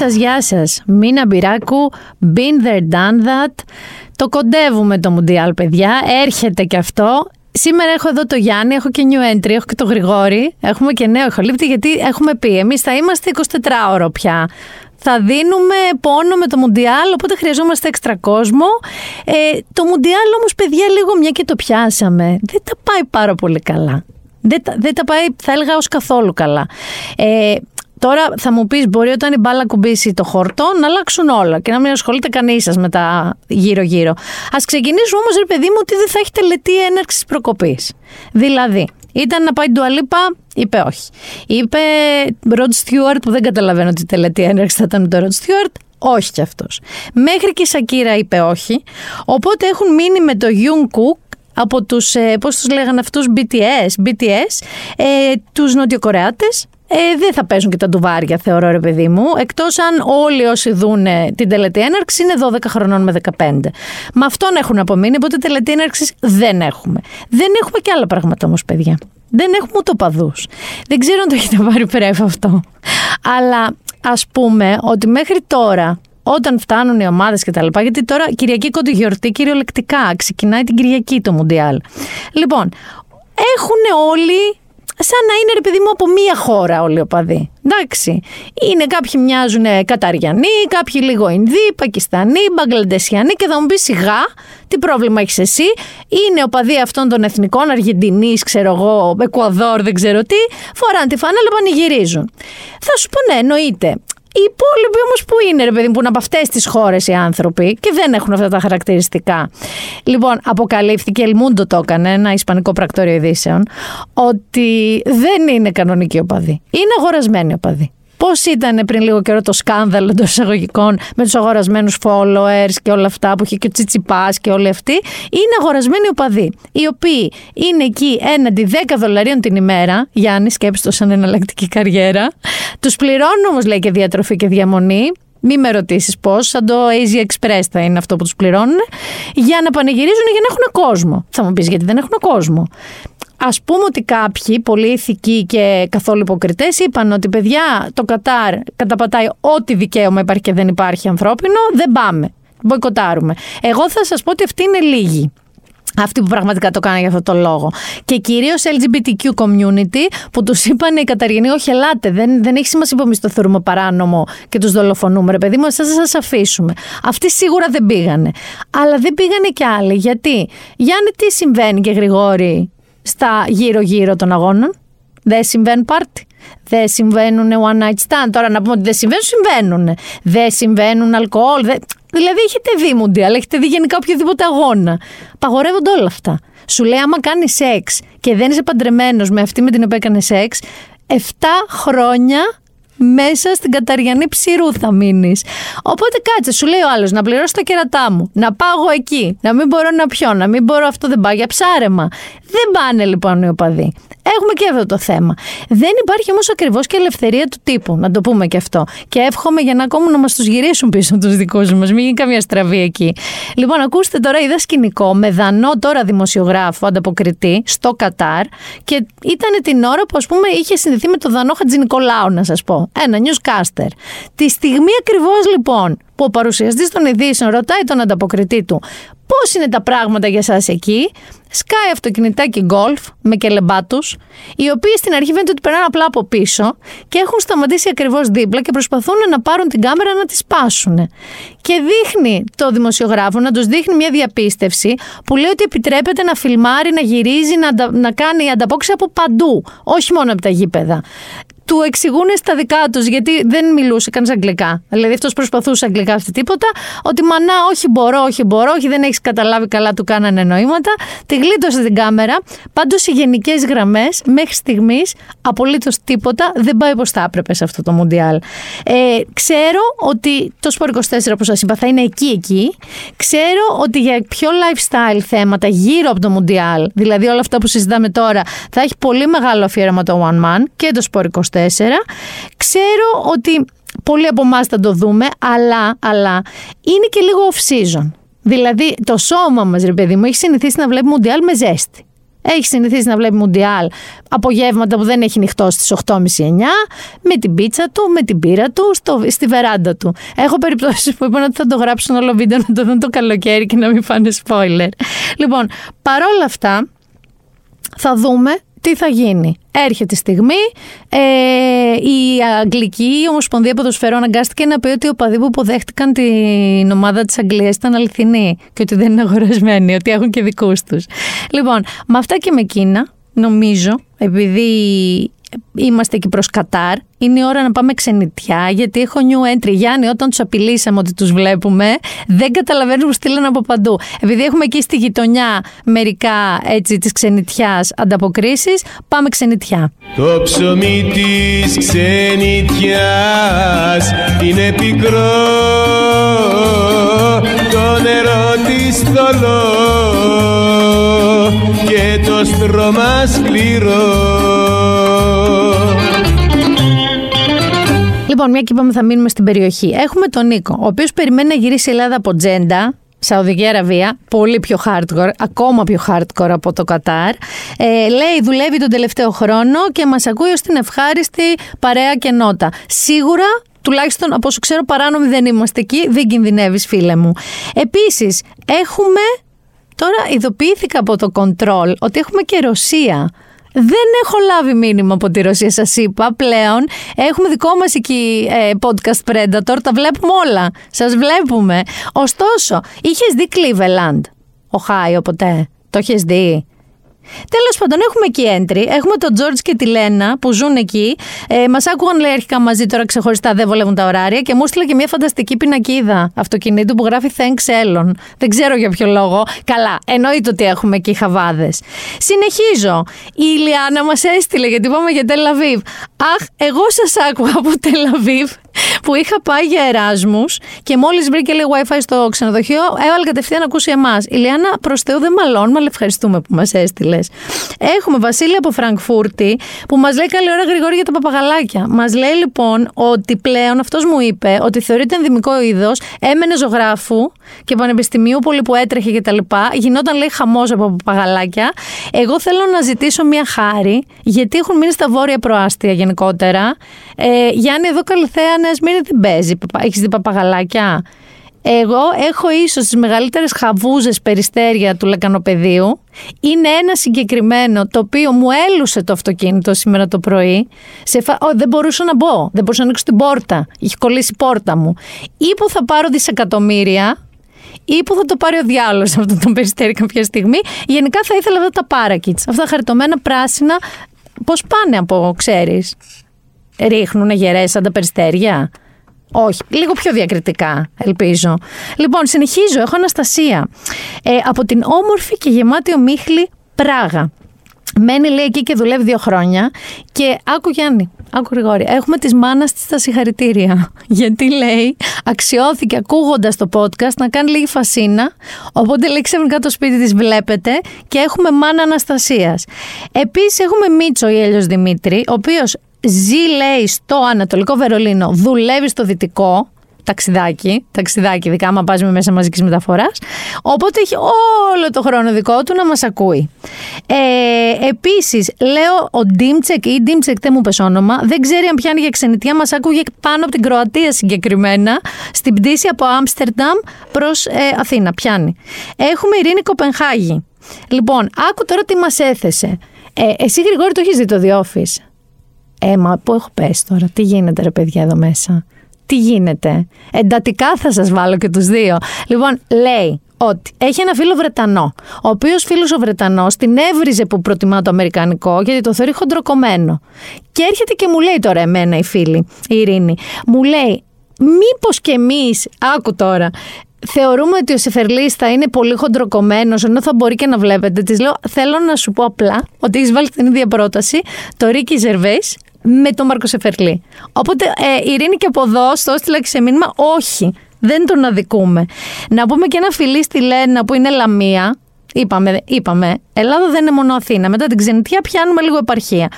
Γεια σας, γεια σας. Μίνα Μπυράκου, been there, done that. Το κοντεύουμε το Μουντιάλ, παιδιά. Έρχεται και αυτό. Σήμερα έχω εδώ το Γιάννη, έχω και new entry, έχω και το Γρηγόρη. Έχουμε και νέο ηχολήπτη γιατί έχουμε πει εμείς θα είμαστε 24 ώρο πια. Θα δίνουμε πόνο με το Μουντιάλ, οπότε χρειαζόμαστε έξτρα κόσμο. Ε, το Μουντιάλ όμως, παιδιά, λίγο μια και το πιάσαμε. Δεν τα πάει πάρα πολύ καλά. Δεν τα, δεν τα πάει, θα έλεγα, ως καθόλου καλά. Ε, Τώρα θα μου πεις, μπορεί όταν η μπάλα κουμπίσει το χορτό να αλλάξουν όλα και να μην ασχολείται κανείς σας με τα γύρω-γύρω. Α ξεκινήσουμε όμως, ρε παιδί μου, ότι δεν θα έχει τελετή έναρξης προκοπής. Δηλαδή, ήταν να πάει Ντουαλίπα, είπε όχι. Είπε Ροντ Στιούαρτ, που δεν καταλαβαίνω ότι η τελετή έναρξης θα ήταν με τον Ροντ Στιούαρτ, όχι κι αυτός. Μέχρι και η Σακύρα είπε όχι. Οπότε έχουν μείνει με το Γιούν Κουκ από τους, ε, πώς τους λέγανε αυτούς, BTS, BTS ε, τους Νοτιοκορεάτες, ε, δεν θα παίζουν και τα ντουβάρια, θεωρώ, ρε παιδί μου. Εκτός αν όλοι όσοι δουν την τελετή έναρξης είναι 12 χρονών με 15. Με αυτόν έχουν απομείνει, οπότε τελετή έναρξης δεν έχουμε. Δεν έχουμε και άλλα πράγματα όμως, παιδιά. Δεν έχουμε ούτε οπαδούς. Δεν ξέρω αν το έχετε πάρει πρέφα αυτό. Αλλά ας πούμε ότι μέχρι τώρα όταν φτάνουν οι ομάδες και τα λοιπά, γιατί τώρα Κυριακή κοντογιορτή κυριολεκτικά ξεκινάει την Κυριακή το Μουντιάλ. Λοιπόν, έχουν όλοι σαν να είναι ρε παιδί μου από μία χώρα όλοι οι οπαδοί. Εντάξει. Είναι κάποιοι μοιάζουν Καταριανοί, κάποιοι λίγο Ινδοί, Πακιστανοί, Μπαγκλαντεσιανοί και θα μου πεις σιγά τι πρόβλημα έχεις εσύ. Είναι οπαδοί αυτών των εθνικών, Αργεντινής, ξέρω εγώ, Εκουαδόρ, δεν ξέρω τι, φοράνε τη φανέλα, πανηγυρίζουν. Θα σου πω ναι, εννοείται. Οι υπόλοιποι όμως που είναι, ρε παιδί μου, που είναι από αυτές τις χώρες οι άνθρωποι και δεν έχουν αυτά τα χαρακτηριστικά. Λοιπόν, αποκαλύφθηκε, Ελμούντο το έκανε, ένα ισπανικό πρακτόριο ειδήσεων, ότι δεν είναι κανονική οπαδοί. Είναι αγορασμένοι οπαδοί. Πώς ήταν πριν λίγο καιρό το σκάνδαλο των εισαγωγικών με τους αγορασμένους followers και όλα αυτά που είχε και ο Τσιτσιπάς και όλοι αυτοί; Είναι αγορασμένοι οπαδοί, οι οποίοι είναι εκεί έναντι 10 δολαρίων την ημέρα. Γιάννη, σκέψτε το σαν εναλλακτική καριέρα. Τους πληρώνουν όμως, λέει, και διατροφή και διαμονή. Μη με ρωτήσεις πώς, σαν το Easy Express θα είναι αυτό που τους πληρώνουν, για να πανηγυρίζουν για να έχουν κόσμο. Θα μου πεις γιατί δεν έχουν κόσμο. Α πούμε ότι κάποιοι, πολύ ηθικοί και καθόλου υποκριτές, είπαν ότι παιδιά, το Κατάρ καταπατάει ό,τι δικαίωμα υπάρχει και δεν υπάρχει ανθρώπινο, δεν πάμε. Μποϊκοτάρουμε. Εγώ θα σας πω ότι αυτοί είναι λίγοι. Αυτοί που πραγματικά το κάνανε για αυτό το λόγο. Και κυρίως LGBTQ community που τους είπαν οι Καταργενοί, Όχι, ελάτε, δεν, δεν έχει σημασία που εμείς το θεωρούμε παράνομο και τους δολοφονούμε. Ρε παιδί μου, εσάς θα σας αφήσουμε. Αυτοί σίγουρα δεν πήγανε. Αλλά δεν πήγανε κι άλλοι. Γιατί, Γιάννη, τι συμβαίνει και γρηγόρη; Στα γύρω-γύρω των αγώνων. Δεν συμβαίνουν πάρτι. Δεν συμβαίνουν one night stand. Τώρα να πούμε ότι δεν συμβαίνουν, συμβαίνουν. Δεν συμβαίνουν αλκοόλ. Δεν... Δηλαδή έχετε δει Μουντιάλ, έχετε δει γενικά οποιοδήποτε αγώνα. Παγορεύονται όλα αυτά. Σου λέει άμα κάνεις σεξ και δεν είσαι παντρεμένος με αυτή με την οποία έκανες σεξ, 7 χρόνια μέσα στην Καταριανή ψηρού θα μείνεις. Οπότε κάτσε, σου λέει ο άλλος να πληρώσω τα κερατά μου, να πάω εγώ εκεί, να μην μπορώ να πιω, να μην μπορώ αυτό δεν πάει για ψάρεμα. Δεν πάνε λοιπόν οι οπαδοί. Έχουμε και αυτό το θέμα. Δεν υπάρχει όμως ακριβώς και ελευθερία του τύπου, να το πούμε και αυτό. Και εύχομαι για να ακόμα να μας τους γυρίσουν πίσω τους δικούς μας, μην γίνει καμία στραβή εκεί. Λοιπόν, ακούστε τώρα, είδα σκηνικό με δανό τώρα δημοσιογράφο ανταποκριτή στο Κατάρ και ήταν την ώρα που ας πούμε είχε συνδεθεί με τον δανό Χατζη Νικολάου, να σας πω. Ένα newscaster. Τη στιγμή ακριβώς λοιπόν που ο παρουσιαστής των ειδήσεων ρωτάει τον ανταποκριτή του πώς είναι τα πράγματα για εσά εκεί, σκάει αυτοκινητάκι γκολφ με κελεμπάτους, οι οποίοι στην αρχή φαίνεται ότι περνάνε απλά από πίσω και έχουν σταματήσει ακριβώς δίπλα και προσπαθούν να πάρουν την κάμερα να τη σπάσουν. Και δείχνει το δημοσιογράφο να τους δείχνει μια διαπίστευση που λέει ότι επιτρέπεται να φιλμάρει, να γυρίζει, να, να κάνει ανταπόκριση από παντού, όχι μόνο από τα γήπεδα του εξηγούν στα δικά τους, γιατί δεν μιλούσε κανεί αγγλικά. Δηλαδή αυτός προσπαθούσε αγγλικά αυτή τίποτα, ότι μανά, όχι μπορώ, όχι μπορώ, όχι δεν έχεις καταλάβει καλά, του κάνανε νοήματα. Τη γλίτωσε την κάμερα. Πάντως οι γενικές γραμμές μέχρι στιγμής απολύτως τίποτα δεν πάει όπως θα έπρεπε σε αυτό το Μουντιάλ. Ε, ξέρω ότι το Σπορ 24, όπως σας είπα, θα είναι εκεί εκεί. Ξέρω ότι για πιο lifestyle θέματα γύρω από το Μουντιάλ, δηλαδή όλα αυτά που συζητάμε τώρα, θα έχει πολύ μεγάλο αφιέρωμα το One Man και το Sport 24. Ξέρω ότι πολλοί από εμάς θα το δούμε, αλλά, αλλά είναι και λίγο off-season. Δηλαδή το σώμα μας, ρε παιδί μου, έχει συνηθίσει να βλέπει Μουντιάλ με ζέστη. Έχει συνηθίσει να βλέπει Μουντιάλ απογεύματα που δεν έχει νυχτό στις 8.30-9, με την πίτσα του, με την πύρα του, στο, στη βεράντα του. Έχω περιπτώσεις που είπαν ότι θα το γράψουν όλο βίντεο να το δουν το καλοκαίρι και να μην φάνε spoiler. Λοιπόν, παρόλα αυτά, θα δούμε τι θα γίνει; Έρχεται η στιγμή, ε, η Αγγλική Ομοσπονδία Ποδοσφαιρών αναγκάστηκε να πει ότι οι οπαδοί που υποδέχτηκαν την ομάδα της Αγγλίας ήταν αληθινοί και ότι δεν είναι αγορασμένοι, ότι έχουν και δικούς τους. Λοιπόν, με αυτά και με εκείνα, νομίζω, επειδή είμαστε εκεί προς Κατάρ, είναι η ώρα να πάμε ξενιτιά, γιατί έχω new entry. Γιάννη, όταν τους απειλήσαμε ότι τους βλέπουμε, δεν καταλαβαίνουν που στείλαν από παντού. Επειδή έχουμε εκεί στη γειτονιά μερικά έτσι της ξενιτιάς ανταποκρίσεις, πάμε ξενιτιά. Το ψωμί της ξενιτιάς είναι πικρό, το νερό της θολό και το στρώμα σκληρό. Λοιπόν, μια και είπαμε θα μείνουμε στην περιοχή. Έχουμε τον Νίκο, ο οποίος περιμένει να γυρίσει η Ελλάδα από Τζέντα, Σαουδική Αραβία, πολύ πιο hardcore, ακόμα πιο hardcore από το Κατάρ. Ε, λέει, δουλεύει τον τελευταίο χρόνο και μας ακούει ως την ευχάριστη παρέα και νότα. Σίγουρα τουλάχιστον από όσο ξέρω παράνομοι δεν είμαστε εκεί, δεν κινδυνεύεις φίλε μου. Επίσης, έχουμε, τώρα ειδοποιήθηκα από το control ότι έχουμε και Ρωσία. Δεν έχω λάβει μήνυμα από τη Ρωσία, σας είπα πλέον. Έχουμε δικό μας εκεί ε, podcast Predator, τα βλέπουμε όλα. Σας βλέπουμε. Ωστόσο, είχες δει Cleveland, Χάιο ποτέ. Το έχεις δει; Τέλος πάντων, έχουμε εκεί entry. Έχουμε τον Τζόρτζ και τη Λένα που ζουν εκεί. Ε, Μας άκουγαν λέει αρχικά μαζί, τώρα ξεχωριστά δεν βολεύουν τα ωράρια και μου έστειλε και μια φανταστική πινακίδα αυτοκινήτου που γράφει Thanks Elon. Δεν ξέρω για ποιο λόγο. Καλά, εννοείται ότι έχουμε εκεί χαβάδες. Συνεχίζω. Η Ιλιάνα μας έστειλε γιατί είπαμε για Τελαβίβ. Αχ, εγώ σας άκουγα από Τελαβίβ που είχα πάει για Εράσμους και μόλις βρήκε λίγο WiFi στο ξενοδοχείο, έβαλε κατευθείαν να ακούσει εμάς. Η Λιάννα προς Θεού δεν μαλώνουμε, αλλά ευχαριστούμε που μας έστειλες. Έχουμε Βασίλη από Φραγκφούρτη που μας λέει καλή ώρα γρηγόρη για τα παπαγαλάκια. Μας λέει λοιπόν ότι πλέον αυτός μου είπε ότι θεωρείται ενδυμικό είδος, έμενε ζωγράφου και πανεπιστημίου πολύ που έτρεχε κτλ. Γινόταν λέει χαμός από παπαγαλάκια. Εγώ θέλω να ζητήσω μια χάρη, γιατί έχουν μείνει στα βόρεια προάστια γενικότερα. Ε, Γιάννη, εδώ καλυθέα ναι, μην την παίζει. Έχεις δει παπαγαλάκια; Εγώ έχω ίσως τις μεγαλύτερες χαβούζες περιστέρια του λεκανοπεδίου. Είναι ένα συγκεκριμένο το οποίο μου έλουσε το αυτοκίνητο σήμερα το πρωί. Σε φα... δεν μπορούσα να μπω, δεν μπορούσα να ανοίξω την πόρτα. Είχε κολλήσει η πόρτα μου. Ή που θα πάρω δισεκατομμύρια ή που θα το πάρει ο διάλογος αυτό το περιστέρι κάποια στιγμή. Γενικά θα ήθελα αυτά τα παρακίτς, αυτά τα χαριτωμένα πράσινα. Πώς πάνε από, ξέρεις, ρίχνουν γερές σαν τα περιστέρια; Όχι, λίγο πιο διακριτικά, ελπίζω. Λοιπόν, συνεχίζω. Έχω Αναστασία. Ε, από την όμορφη και γεμάτη ομίχλη Πράγα. Μένει λέει εκεί και δουλεύει δύο χρόνια. Και άκου Γιάννη, άκου Γρηγόρη, έχουμε τη μάνας της στα συγχαρητήρια. Γιατί λέει, αξιώθηκε ακούγοντας το podcast να κάνει λίγη φασίνα. Οπότε λέει ξαφνικά το σπίτι της βλέπετε και έχουμε μάνα Αναστασίας. Επίσης έχουμε Μίτσο ή Έλιος Δημήτρη, ο οποίος ζει, λέει, στο Ανατολικό Βερολίνο, δουλεύεις στο Δυτικό, ταξιδάκι, ταξιδάκι ειδικά άμα πας με μέσα μαζικής μεταφοράς, οπότε έχει όλο το χρόνο δικό του να μας ακούει. Ε, επίσης, λέω ο Ντίμτσεκ ή Ντίμτσεκ δεν μου πες όνομα, δεν ξέρει αν πιάνει για ξενιτιά, μας άκουγε πάνω από την Κροατία συγκεκριμένα, στην πτήση από Άμστερνταμ προς ε, Αθήνα, πιάνει. Έχουμε Ειρήνη Κοπενχάγη. Λοιπόν, άκου τώρα τι μας έθεσε. Ε, εσύ Γρηγόρη το έχεις δει το The Office; Έμα, πού έχω πέσει τώρα, τι γίνεται ρε παιδιά εδώ μέσα; Τι γίνεται; Εντατικά θα σας βάλω και τους δύο. Λοιπόν, λέει ότι έχει ένα φίλο Βρετανό, ο οποίος φίλος ο Βρετανός την έβριζε που προτιμά το Αμερικανικό, γιατί το θεωρεί χοντροκομμένο. Και έρχεται και μου λέει τώρα εμένα η φίλη, η Ειρήνη, μου λέει, μήπως και εμείς, άκου τώρα, θεωρούμε ότι ο Σεφερλής θα είναι πολύ χοντροκομμένος, ενώ θα μπορεί και να βλέπετε. Της λέω, θέλω να σου πω απλά ότι έχεις βάλει την ίδια πρόταση το Ρίκι Ζερβέ με τον Μάρκο Σεφερλή. Οπότε ε, η Ειρήνη και από εδώ, στο έστειλα και σε μήνυμα, όχι, δεν τον αδικούμε. Να πούμε και ένα φιλί στη Λένα που είναι Λαμία. Είπαμε, είπαμε, Ελλάδα δεν είναι μόνο Αθήνα. Μετά την ξενιτιά πιάνουμε λίγο επαρχία.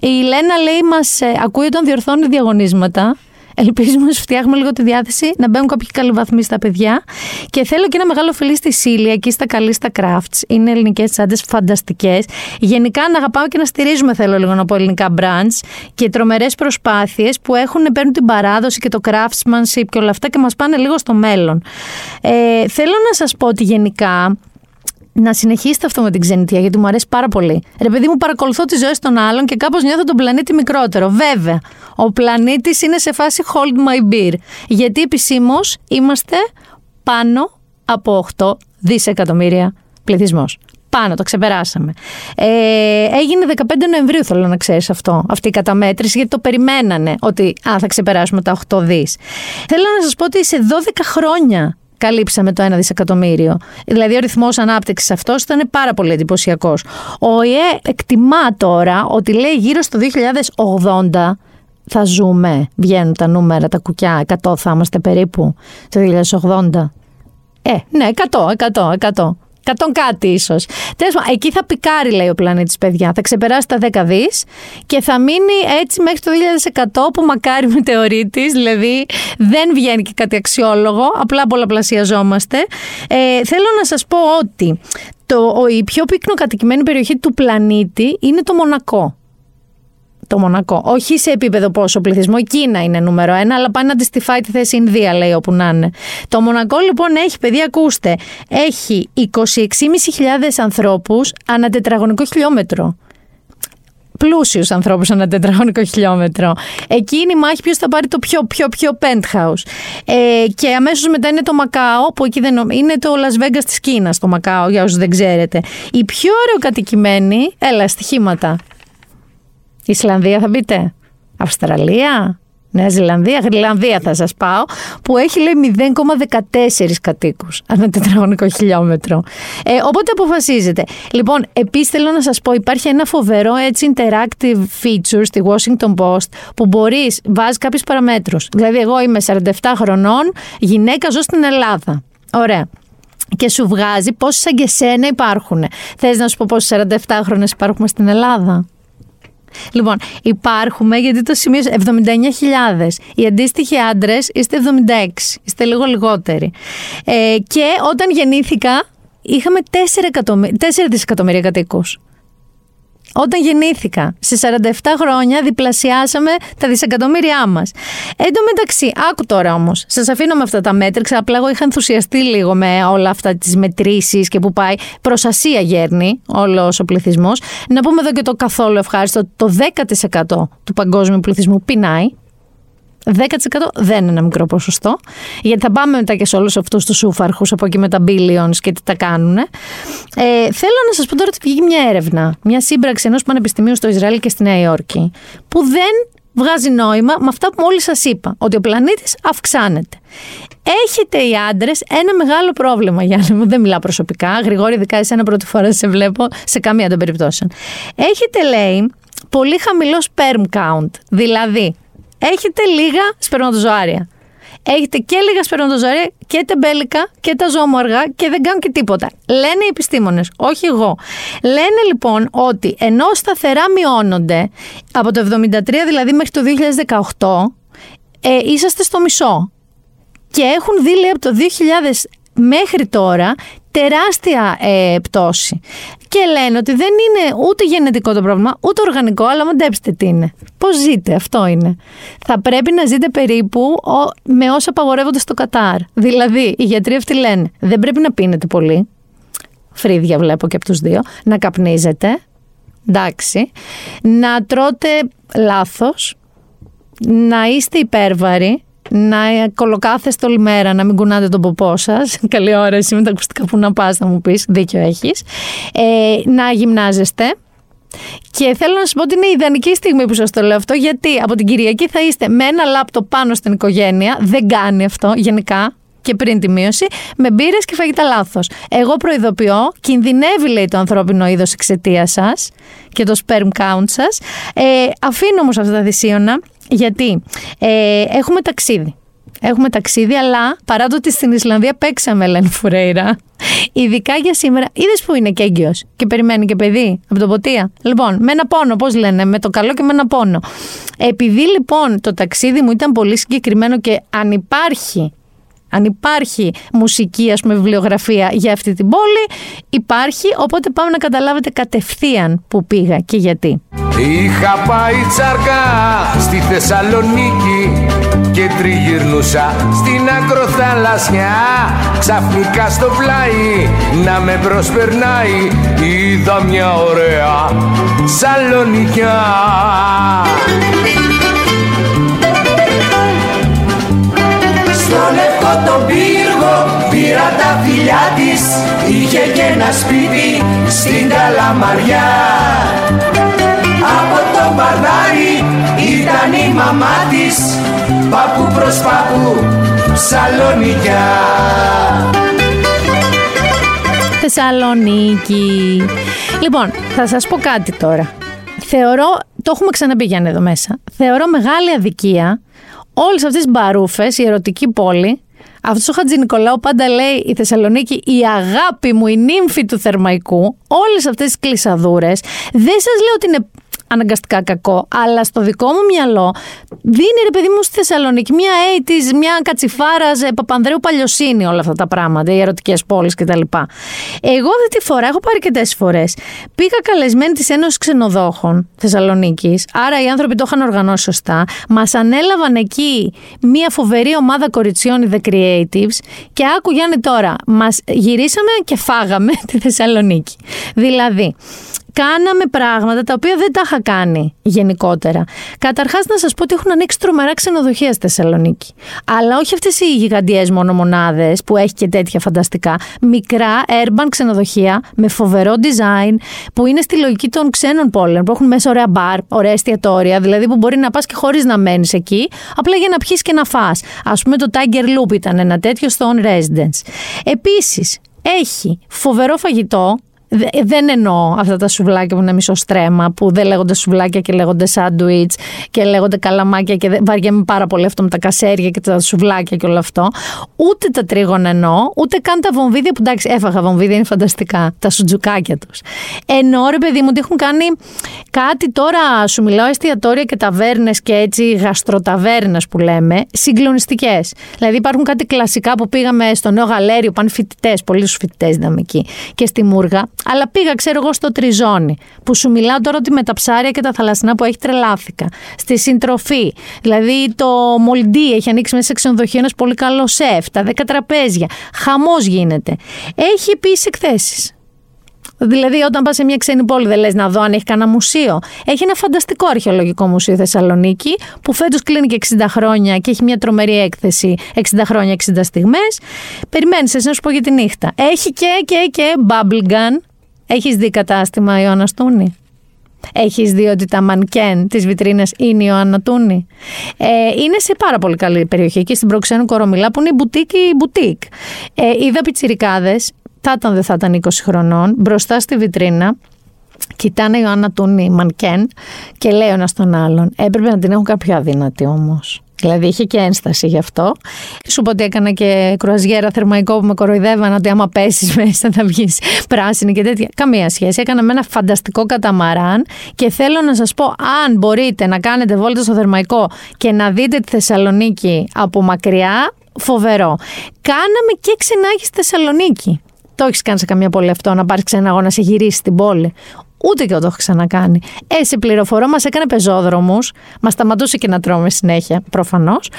Η Λένα λέει, μας ε, ακούει όταν διορθώνει διαγωνίσματα Ελπίζουμε να σου φτιάχνουμε λίγο τη διάθεση να μπαίνουν κάποιοι καλοί βαθμοί στα παιδιά. Και θέλω και ένα μεγάλο φιλί στη Σίλια, εκεί στα καλή στα crafts. Είναι ελληνικές τσάντες φανταστικές. Γενικά να αγαπάμε και να στηρίζουμε, θέλω λίγο να πω, ελληνικά brands και τρομερές προσπάθειες που έχουν, παίρνουν την παράδοση και το craftsmanship και όλα αυτά και μας πάνε λίγο στο μέλλον. Ε, θέλω να σας πω ότι γενικά να συνεχίσετε αυτό με την ξενιτιά, γιατί μου αρέσει πάρα πολύ. Ρε παιδί μου, παρακολουθώ τις ζωές των άλλων και κάπως νιώθω τον πλανήτη μικρότερο. Βέβαια, ο πλανήτης είναι σε φάση hold my beer. Γιατί επισήμως είμαστε πάνω από 8 δισεκατομμύρια πληθυσμός. Πάνω, το ξεπεράσαμε. Ε, έγινε 15 Νοεμβρίου, θέλω να ξέρεις αυτό, αυτή η καταμέτρηση, γιατί το περιμένανε ότι α, θα ξεπεράσουμε τα 8 δις. Θέλω να σας πω ότι σε 12 χρόνια καλύψαμε το 1 δισεκατομμύριο. Δηλαδή ο ρυθμός ανάπτυξης αυτός ήταν πάρα πολύ εντυπωσιακός. Ο ΙΕ εκτιμά τώρα ότι λέει γύρω στο 2080 θα ζούμε, βγαίνουν τα νούμερα, τα κουκιά, 100 θα είμαστε περίπου το 2080. Ε, ναι, 100, 100, 100. Κατόν κάτι ίσως. Εκεί θα πικάρει, λέει ο πλανήτης, παιδιά. Θα ξεπεράσει τα 10 δις και θα μείνει έτσι μέχρι το 2100 που μακάρι με θεωρήτη, δηλαδή δεν βγαίνει και κάτι αξιόλογο, απλά πολλαπλασιαζόμαστε. Ε, θέλω να σας πω ότι το, η πιο πυκνοκατοικημένη περιοχή του πλανήτη είναι το Μονακό το Μονακό. Όχι σε επίπεδο πόσο πληθυσμό, η Κίνα είναι νούμερο ένα, αλλά πάει να αντιστοιχάει τη θέση Ινδία, λέει όπου να είναι. Το Μονακό λοιπόν έχει, παιδιά, ακούστε, έχει 26.500 ανθρώπους ανά τετραγωνικό χιλιόμετρο. Πλούσιους ανθρώπους ανά τετραγωνικό χιλιόμετρο. Εκεί είναι η μάχη ποιος θα πάρει το πιο, πιο, πιο penthouse. Ε, και αμέσως μετά είναι το Μακάο, που εκεί δεν είναι το Las Vegas της Κίνας, το Μακάο, για όσους δεν ξέρετε. Η πιο κατοικημένη, έλα, στοιχήματα. Ισλανδία θα μπείτε. Αυστραλία. Νέα Ζηλανδία, Γρυλανδία θα σας πάω, που έχει λέει 0,14 κατοίκους ανά τετραγωνικό χιλιόμετρο. Ε, οπότε αποφασίζετε. Λοιπόν, επίσης θέλω να σας πω, υπάρχει ένα φοβερό έτσι interactive feature στη Washington Post που μπορείς, βάζεις κάποιους παραμέτρους. Δηλαδή εγώ είμαι 47 χρονών, γυναίκα ζω στην Ελλάδα. Ωραία και σου βγάζει πόσοι σαν και σένα υπάρχουν. Θες να σου πω πόσοι 47 χρόνε υπάρχουμε στην Ελλάδα; Λοιπόν, υπάρχουμε γιατί το σημείο 79.000. Οι αντίστοιχοι άντρες είστε 76. Είστε λίγο λιγότεροι. Ε, και όταν γεννήθηκα, είχαμε 4, 4 δισεκατομμύρια κατοίκους. Όταν γεννήθηκα, σε 47 χρόνια διπλασιάσαμε τα δισεκατομμύρια μας. Εν τω μεταξύ, άκου τώρα όμως, σας αφήνω με αυτά τα μέτρηξα. Απλά εγώ είχα ενθουσιαστεί λίγο με όλα αυτά τις μετρήσεις και που πάει προ Ασία γέρνει όλος ο πληθυσμός. Να πούμε εδώ και το καθόλου ευχάριστο, το 10% του παγκόσμιου πληθυσμού πεινάει. 10% δεν είναι ένα μικρό ποσοστό, γιατί θα πάμε μετά και σε όλους αυτούς τους σούφαρχου από εκεί με τα billions και τι τα κάνουν. Ε, θέλω να σας πω τώρα ότι βγήκε μια έρευνα, μια σύμπραξη ενός πανεπιστημίου στο Ισραήλ και στη Νέα Υόρκη, που δεν βγάζει νόημα με αυτά που μόλις σας είπα, ότι ο πλανήτης αυξάνεται. Έχετε οι άντρες ένα μεγάλο πρόβλημα, Γιάννη μου. Δεν μιλάω προσωπικά. Γρηγόρη, ειδικά εσένα πρώτη φορά σε βλέπω σε καμία των περιπτώσεων. Έχετε, λέει, πολύ χαμηλός sperm count. Δηλαδή, έχετε λίγα σπερματοζωάρια. Έχετε και λίγα σπερματοζωάρια και τεμπέλικα και τα ζώμοργα και δεν κάνουν και τίποτα. Λένε οι επιστήμονες, όχι εγώ. Λένε λοιπόν ότι ενώ σταθερά μειώνονται από το 73 δηλαδή μέχρι το 2018, ε, είσαστε στο μισό. Και έχουν δει λέει από το 2000 μέχρι τώρα τεράστια ε, πτώση. Και λένε ότι δεν είναι ούτε γενετικό το πρόβλημα, ούτε οργανικό, αλλά μαντέψτε τι είναι. Πώς ζείτε, αυτό είναι. Θα πρέπει να ζείτε περίπου με όσα απαγορεύονται στο Κατάρ. Δηλαδή, οι γιατροί αυτοί λένε, δεν πρέπει να πίνετε πολύ. Φρύδια βλέπω και από τους δύο. Να καπνίζετε. Εντάξει. Να τρώτε λάθος. Να είστε υπέρβαροι να κολοκάθεστε όλη μέρα, να μην κουνάτε τον ποπό σας. Καλή ώρα, εσύ με τα ακουστικά που να πας, θα μου πεις, δίκιο έχεις. Ε, να γυμνάζεστε. Και θέλω να σας πω ότι είναι η ιδανική στιγμή που σας το λέω αυτό, γιατί από την Κυριακή θα είστε με ένα λάπτο πάνω στην οικογένεια. Δεν κάνει αυτό γενικά και πριν τη μείωση, με μπύρες και φαγητά λάθος. Εγώ προειδοποιώ, κινδυνεύει λέει το ανθρώπινο είδος εξαιτίας σας και το sperm count σας. Ε, αφήνω όμως αυτά τα δυσίωνα γιατί ε, έχουμε ταξίδι. Έχουμε ταξίδι, αλλά παρά το ότι στην Ισλανδία παίξαμε Ελένη Φουρέιρα Ειδικά για σήμερα. Είδες που είναι και έγκυος και περιμένει και παιδί από το ποτία; Λοιπόν, με ένα πόνο, πώς λένε, με το καλό και με ένα πόνο. Επειδή λοιπόν το ταξίδι μου ήταν πολύ συγκεκριμένο και αν υπάρχει αν υπάρχει μουσική, ας πούμε, βιβλιογραφία για αυτή την πόλη, υπάρχει, οπότε πάμε να καταλάβετε κατευθείαν που πήγα και γιατί. Είχα πάει τσάρκα στη Θεσσαλονίκη και τριγυρνούσα στην ακροθαλασσιά. Ξαφνικά στο πλάι να με προσπερνάει. Είδα μια ωραία σαλονικιά Στο λευκό τον πύργο πήρα τα φιλιά της. Είχε και ένα σπίτι στην Καλαμαριά Από το μπαρδάρι ήταν η μαμά της Παππού προς παππού Σαλονικιά Θεσσαλονίκη. Λοιπόν, θα σας πω κάτι τώρα. Θεωρώ, το έχουμε ξαναπεί Γιάννη εδώ μέσα, θεωρώ μεγάλη αδικία όλες αυτές τις μπαρούφες, η ερωτική πόλη, αυτός ο Χατζη Νικολάου πάντα λέει η Θεσσαλονίκη, η αγάπη μου, η νύμφη του Θερμαϊκού, όλες αυτές τις κλεισαδούρες, δεν σας λέω ότι είναι αναγκαστικά κακό. Αλλά στο δικό μου μυαλό δίνει ρε παιδί μου στη Θεσσαλονίκη μια AIDS, μια κατσιφάρας Παπανδρέου Παλιοσύνη όλα αυτά τα πράγματα, οι ερωτικές πόλεις κτλ. Εγώ αυτή τη φορά έχω πάρει αρκετές φορές. Πήγα καλεσμένη της Ένωσης Ξενοδόχων Θεσσαλονίκης, άρα οι άνθρωποι το είχαν οργανώσει σωστά. Μας ανέλαβαν εκεί μια φοβερή ομάδα κοριτσιών, οι The Creatives, και άκου Γιάννη τώρα, μας γυρίσαμε και φάγαμε τη Θεσσαλονίκη. Δηλαδή, κάναμε πράγματα τα οποία δεν τα είχα κάνει γενικότερα. Καταρχάς, να σας πω ότι έχουν ανοίξει τρομερά ξενοδοχεία στη Θεσσαλονίκη. Αλλά όχι αυτές οι γιγαντιές μονομονάδες που έχει και τέτοια φανταστικά. Μικρά urban ξενοδοχεία με φοβερό design που είναι στη λογική των ξένων πόλεων. Που έχουν μέσα ωραία μπαρ, ωραία εστιατόρια. Δηλαδή που μπορεί να πας και χωρίς να μένεις εκεί, απλά για να πιεις και να φά. Α πούμε το Tiger Loop ήταν ένα τέτοιο στο On Residence. Επίσης, έχει φοβερό φαγητό δεν εννοώ αυτά τα σουβλάκια που είναι μισοστρέμα, που δεν λέγονται σουβλάκια και λέγονται σάντουιτς και λέγονται καλαμάκια και βαριέμαι πάρα πολύ αυτό με τα κασέρια και τα σουβλάκια και όλο αυτό. Ούτε τα τρίγωνα εννοώ, ούτε καν τα βομβίδια που εντάξει, έφαγα βομβίδια, είναι φανταστικά. Τα σουτζουκάκια τους. Εννοώ ρε παιδί μου ότι έχουν κάνει κάτι τώρα, σου μιλάω εστιατόρια και ταβέρνες και έτσι γαστροταβέρνες που λέμε, συγκλονιστικές. Δηλαδή υπάρχουν κάτι κλασικά που πήγαμε στο νέο γαλέριο, πάνε φοιτητές, πολλοί φοιτητές είδαμε εκεί και στη Μούργα αλλά πήγα, ξέρω εγώ, στο τριζόνι, που σου μιλάω τώρα ότι με τα ψάρια και τα θαλασσινά που έχει τρελάθηκα. Στη συντροφή. Δηλαδή το Μολντί έχει ανοίξει μέσα σε ξενοδοχείο ένας πολύ καλός σεφ, τα δέκα τραπέζια. Χαμός γίνεται. Έχει επίση εκθέσεις. Δηλαδή, όταν πας σε μια ξένη πόλη, δεν λες να δω αν έχει κανένα μουσείο. Έχει ένα φανταστικό αρχαιολογικό μουσείο Θεσσαλονίκη, που φέτος κλείνει και 60 χρόνια και έχει μια τρομερή έκθεση 60 χρόνια, 60 στιγμές. Περιμένεις, εσύ να σου πω για τη νύχτα. Έχει και, και, και Bubble Gun. Έχεις δει κατάστημα Ιωάννα Τούνη. Έχεις δει ότι τα μανκέν της βιτρίνας είναι η Ιωάννα Τούνη; Ε, είναι σε πάρα πολύ καλή περιοχή εκεί στην Προξένου Κορομιλά που είναι η μπουτίκ η μπουτίκ. Ε, είδα πιτσιρικάδες θα ήταν δεν θα ήταν 20 χρονών, μπροστά στη βιτρίνα, κοιτάνε η Ιωάννα Τούνη μανκέν και λέει ο ένας τον άλλον. Έπρεπε να την έχουν κάποιο αδύνατη όμως. Δηλαδή είχε και ένσταση γι' αυτό. Σου πω ότι έκανα και κρουαζιέρα θερμαϊκό που με κοροϊδεύαν ότι άμα πέσεις μέσα θα βγεις πράσινη και τέτοια. Καμία σχέση. Έκανα με ένα φανταστικό καταμαράν και θέλω να σας πω, αν μπορείτε να κάνετε βόλτα στο θερμαϊκό και να δείτε τη Θεσσαλονίκη από μακριά, φοβερό. Κάναμε και ξενάγη στη Θεσσαλονίκη. Το έχεις κάνει σε καμία πόλη αυτό, να πάρεις ξένα αγώνα, να σε γυρίσεις στην πόλη. Ούτε και εγώ το έχω ξανακάνει. Έτσι πληροφορώ, μας έκανε πεζόδρομους, μας σταματούσε και να τρώμε συνέχεια, προφανώς.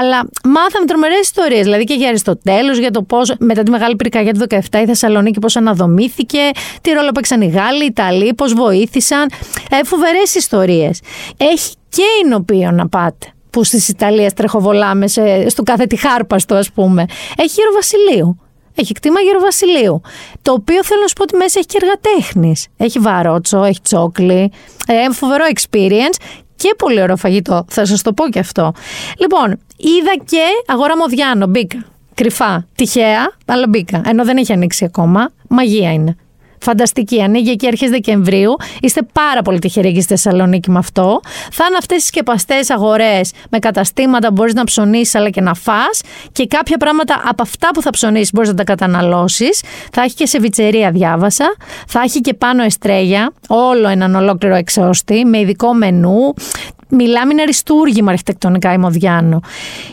Αλλά μάθαμε τρομερές ιστορίες. Δηλαδή και για Αριστοτέλους, για το πώς μετά τη μεγάλη πυρκαγιά του 17 η Θεσσαλονίκη πώς αναδομήθηκε, τι ρόλο παίξαν οι Γάλλοι, οι Ιταλοί, πώς βοήθησαν. Ε, Φοβερές ιστορίες. Έχει και εινοποιείο να πάτε που στις Ιταλίες τρεχοβολάμε στο κάθε τη χάρπαστο, ας πούμε. Έχει γύρω Βασιλείου. Έχει κτήμα Γεροβασιλείου. Το οποίο θέλω να σου πω ότι μέσα έχει και εργατέχνης. Έχει βαρότσο, έχει τσόκλι. Ε, φοβερό experience και πολύ ωραίο φαγητό. Θα σας το πω και αυτό. Λοιπόν, είδα και αγορά Μοδιάνο. Μπήκα. Κρυφά. Τυχαία, αλλά μπήκα. Ενώ δεν έχει ανοίξει ακόμα. Μαγεία είναι. Φανταστική. Ανοίγει εκεί αρχές Δεκεμβρίου. Είστε πάρα πολύ τυχεροί εκεί στη Θεσσαλονίκη με αυτό. Θα είναι αυτές οι σκεπαστές αγορές με καταστήματα που μπορείς να ψωνίσεις αλλά και να φά. Και κάποια πράγματα από αυτά που θα ψωνίσεις μπορείς να τα καταναλώσεις. Θα έχει και σε βιτσερία, διάβασα. Θα έχει και πάνω εστρέγια. Όλο έναν ολόκληρο εξώστη με ειδικό μενού. Μιλάμε είναι αριστούργημα αρχιτεκτονικά η Μοδιάνο.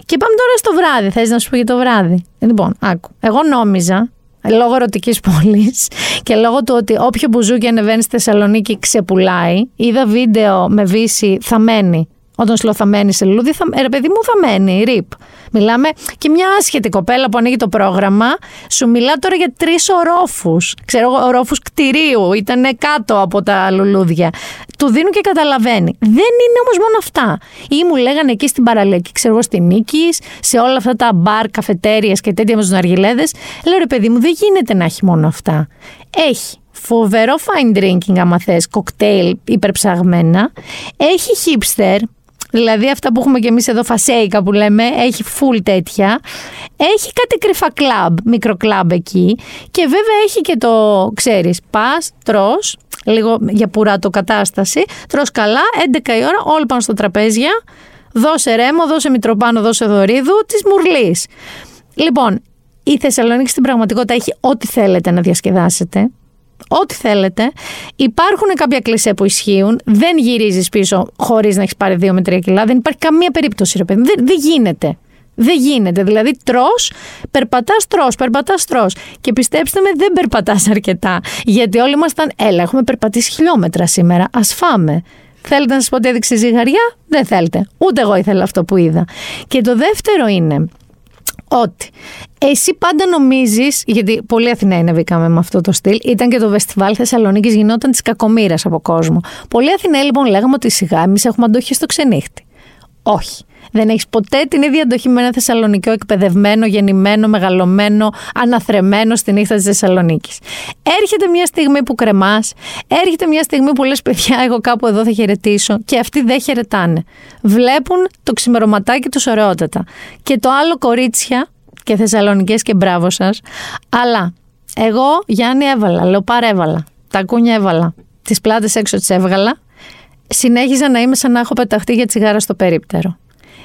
Και πάμε τώρα στο βράδυ. Θες να σου πω για το βράδυ; Λοιπόν, άκου. Εγώ νόμιζα λόγω ερωτικής πόλης και λόγω του ότι όποιο μπουζούκι ανεβαίνει στη Θεσσαλονίκη ξεπουλάει, είδα βίντεο με βύση θα μένει όταν σου λέω θα μένει σε λουλούδι, θα, ρε παιδί μου θα μένει, ρίπ. Μιλάμε και μια άσχετη κοπέλα που ανοίγει το πρόγραμμα, σου μιλά τώρα για τρεις ορόφους. Ξέρω εγώ, ορόφους κτηρίου, ήταν κάτω από τα λουλούδια. Του δίνουν και καταλαβαίνει. Δεν είναι όμως μόνο αυτά. Ή μου λέγανε εκεί στην παραλιακή, ξέρω εγώ, στη Νίκης, σε όλα αυτά τα μπαρ, καφετέρειε και τέτοια με τους Ναργιλέδες. Λέω ρε παιδί μου, δεν γίνεται να έχει μόνο αυτά. Έχει φοβερό fine drinking άμα θες, κοκτέιλ υπερψαγμένα. Έχει hipster, Δηλαδή αυτά που έχουμε και εμείς εδώ φασέικα που λέμε, έχει full τέτοια. Έχει κάτι κρυφά κλαμπ, μικρό κλαμπ εκεί. Και βέβαια έχει και το, ξέρεις, πας, τρως, λίγο για πουρά το κατάσταση, τρως καλά, 11 η ώρα, όλοι πάνω στο τραπέζια, δώσε ρέμο, δώσε μητροπάνο, δώσε δωρίδου, της μουρλής. Λοιπόν, η Θεσσαλονίκη στην πραγματικότητα έχει ό,τι θέλετε να διασκεδάσετε ό,τι θέλετε. Υπάρχουν κάποια κλισέ που ισχύουν. Δεν γυρίζεις πίσω χωρίς να έχεις πάρει 2 με 3 κιλά. Δεν υπάρχει καμία περίπτωση, ρε παιδί. Δεν, δεν γίνεται. Δεν γίνεται. Δηλαδή, τρώ, περπατάς, τρώ, περπατάς, τρώ. Και πιστέψτε με, δεν περπατάς αρκετά. Γιατί όλοι ήμασταν, έλα, έχουμε περπατήσει χιλιόμετρα σήμερα. Α φάμε. Θέλετε να σας πω ότι έδειξε ζυγαριά, δεν θέλετε. Ούτε εγώ ήθελα αυτό που είδα. Και το δεύτερο είναι ότι εσύ πάντα νομίζεις, γιατί πολλοί Αθηναίοι νεβήκαμε με αυτό το στυλ, ήταν και το Βεστιβάλ Θεσσαλονίκης, γινόταν της κακομήρα από κόσμο. Πολλοί Αθηναίοι λοιπόν λέγαμε ότι σιγά εμείς έχουμε αντοχή στο ξενύχτη. Όχι. Δεν έχεις ποτέ την ίδια αντοχή με ένα Θεσσαλονικιό εκπαιδευμένο, γεννημένο, μεγαλωμένο, αναθρεμένο στη νύχτα της Θεσσαλονίκης. Έρχεται μια στιγμή που κρεμάς, έρχεται μια στιγμή που λες: Παιδιά, εγώ κάπου εδώ θα χαιρετήσω, και αυτοί δεν χαιρετάνε. Βλέπουν το ξημερωματάκι τους ωραιότατα. Και το άλλο κορίτσια και Θεσσαλονικές και μπράβο σας. Αλλά εγώ Γιάννη έβαλα, λέω παρέβαλα. Τα κούνια έβαλα. Τις πλάτες έξω τις έβγαλα. Συνέχιζα να είμαι σαν να έχω πεταχτεί για τσιγάρα στο περίπτερο.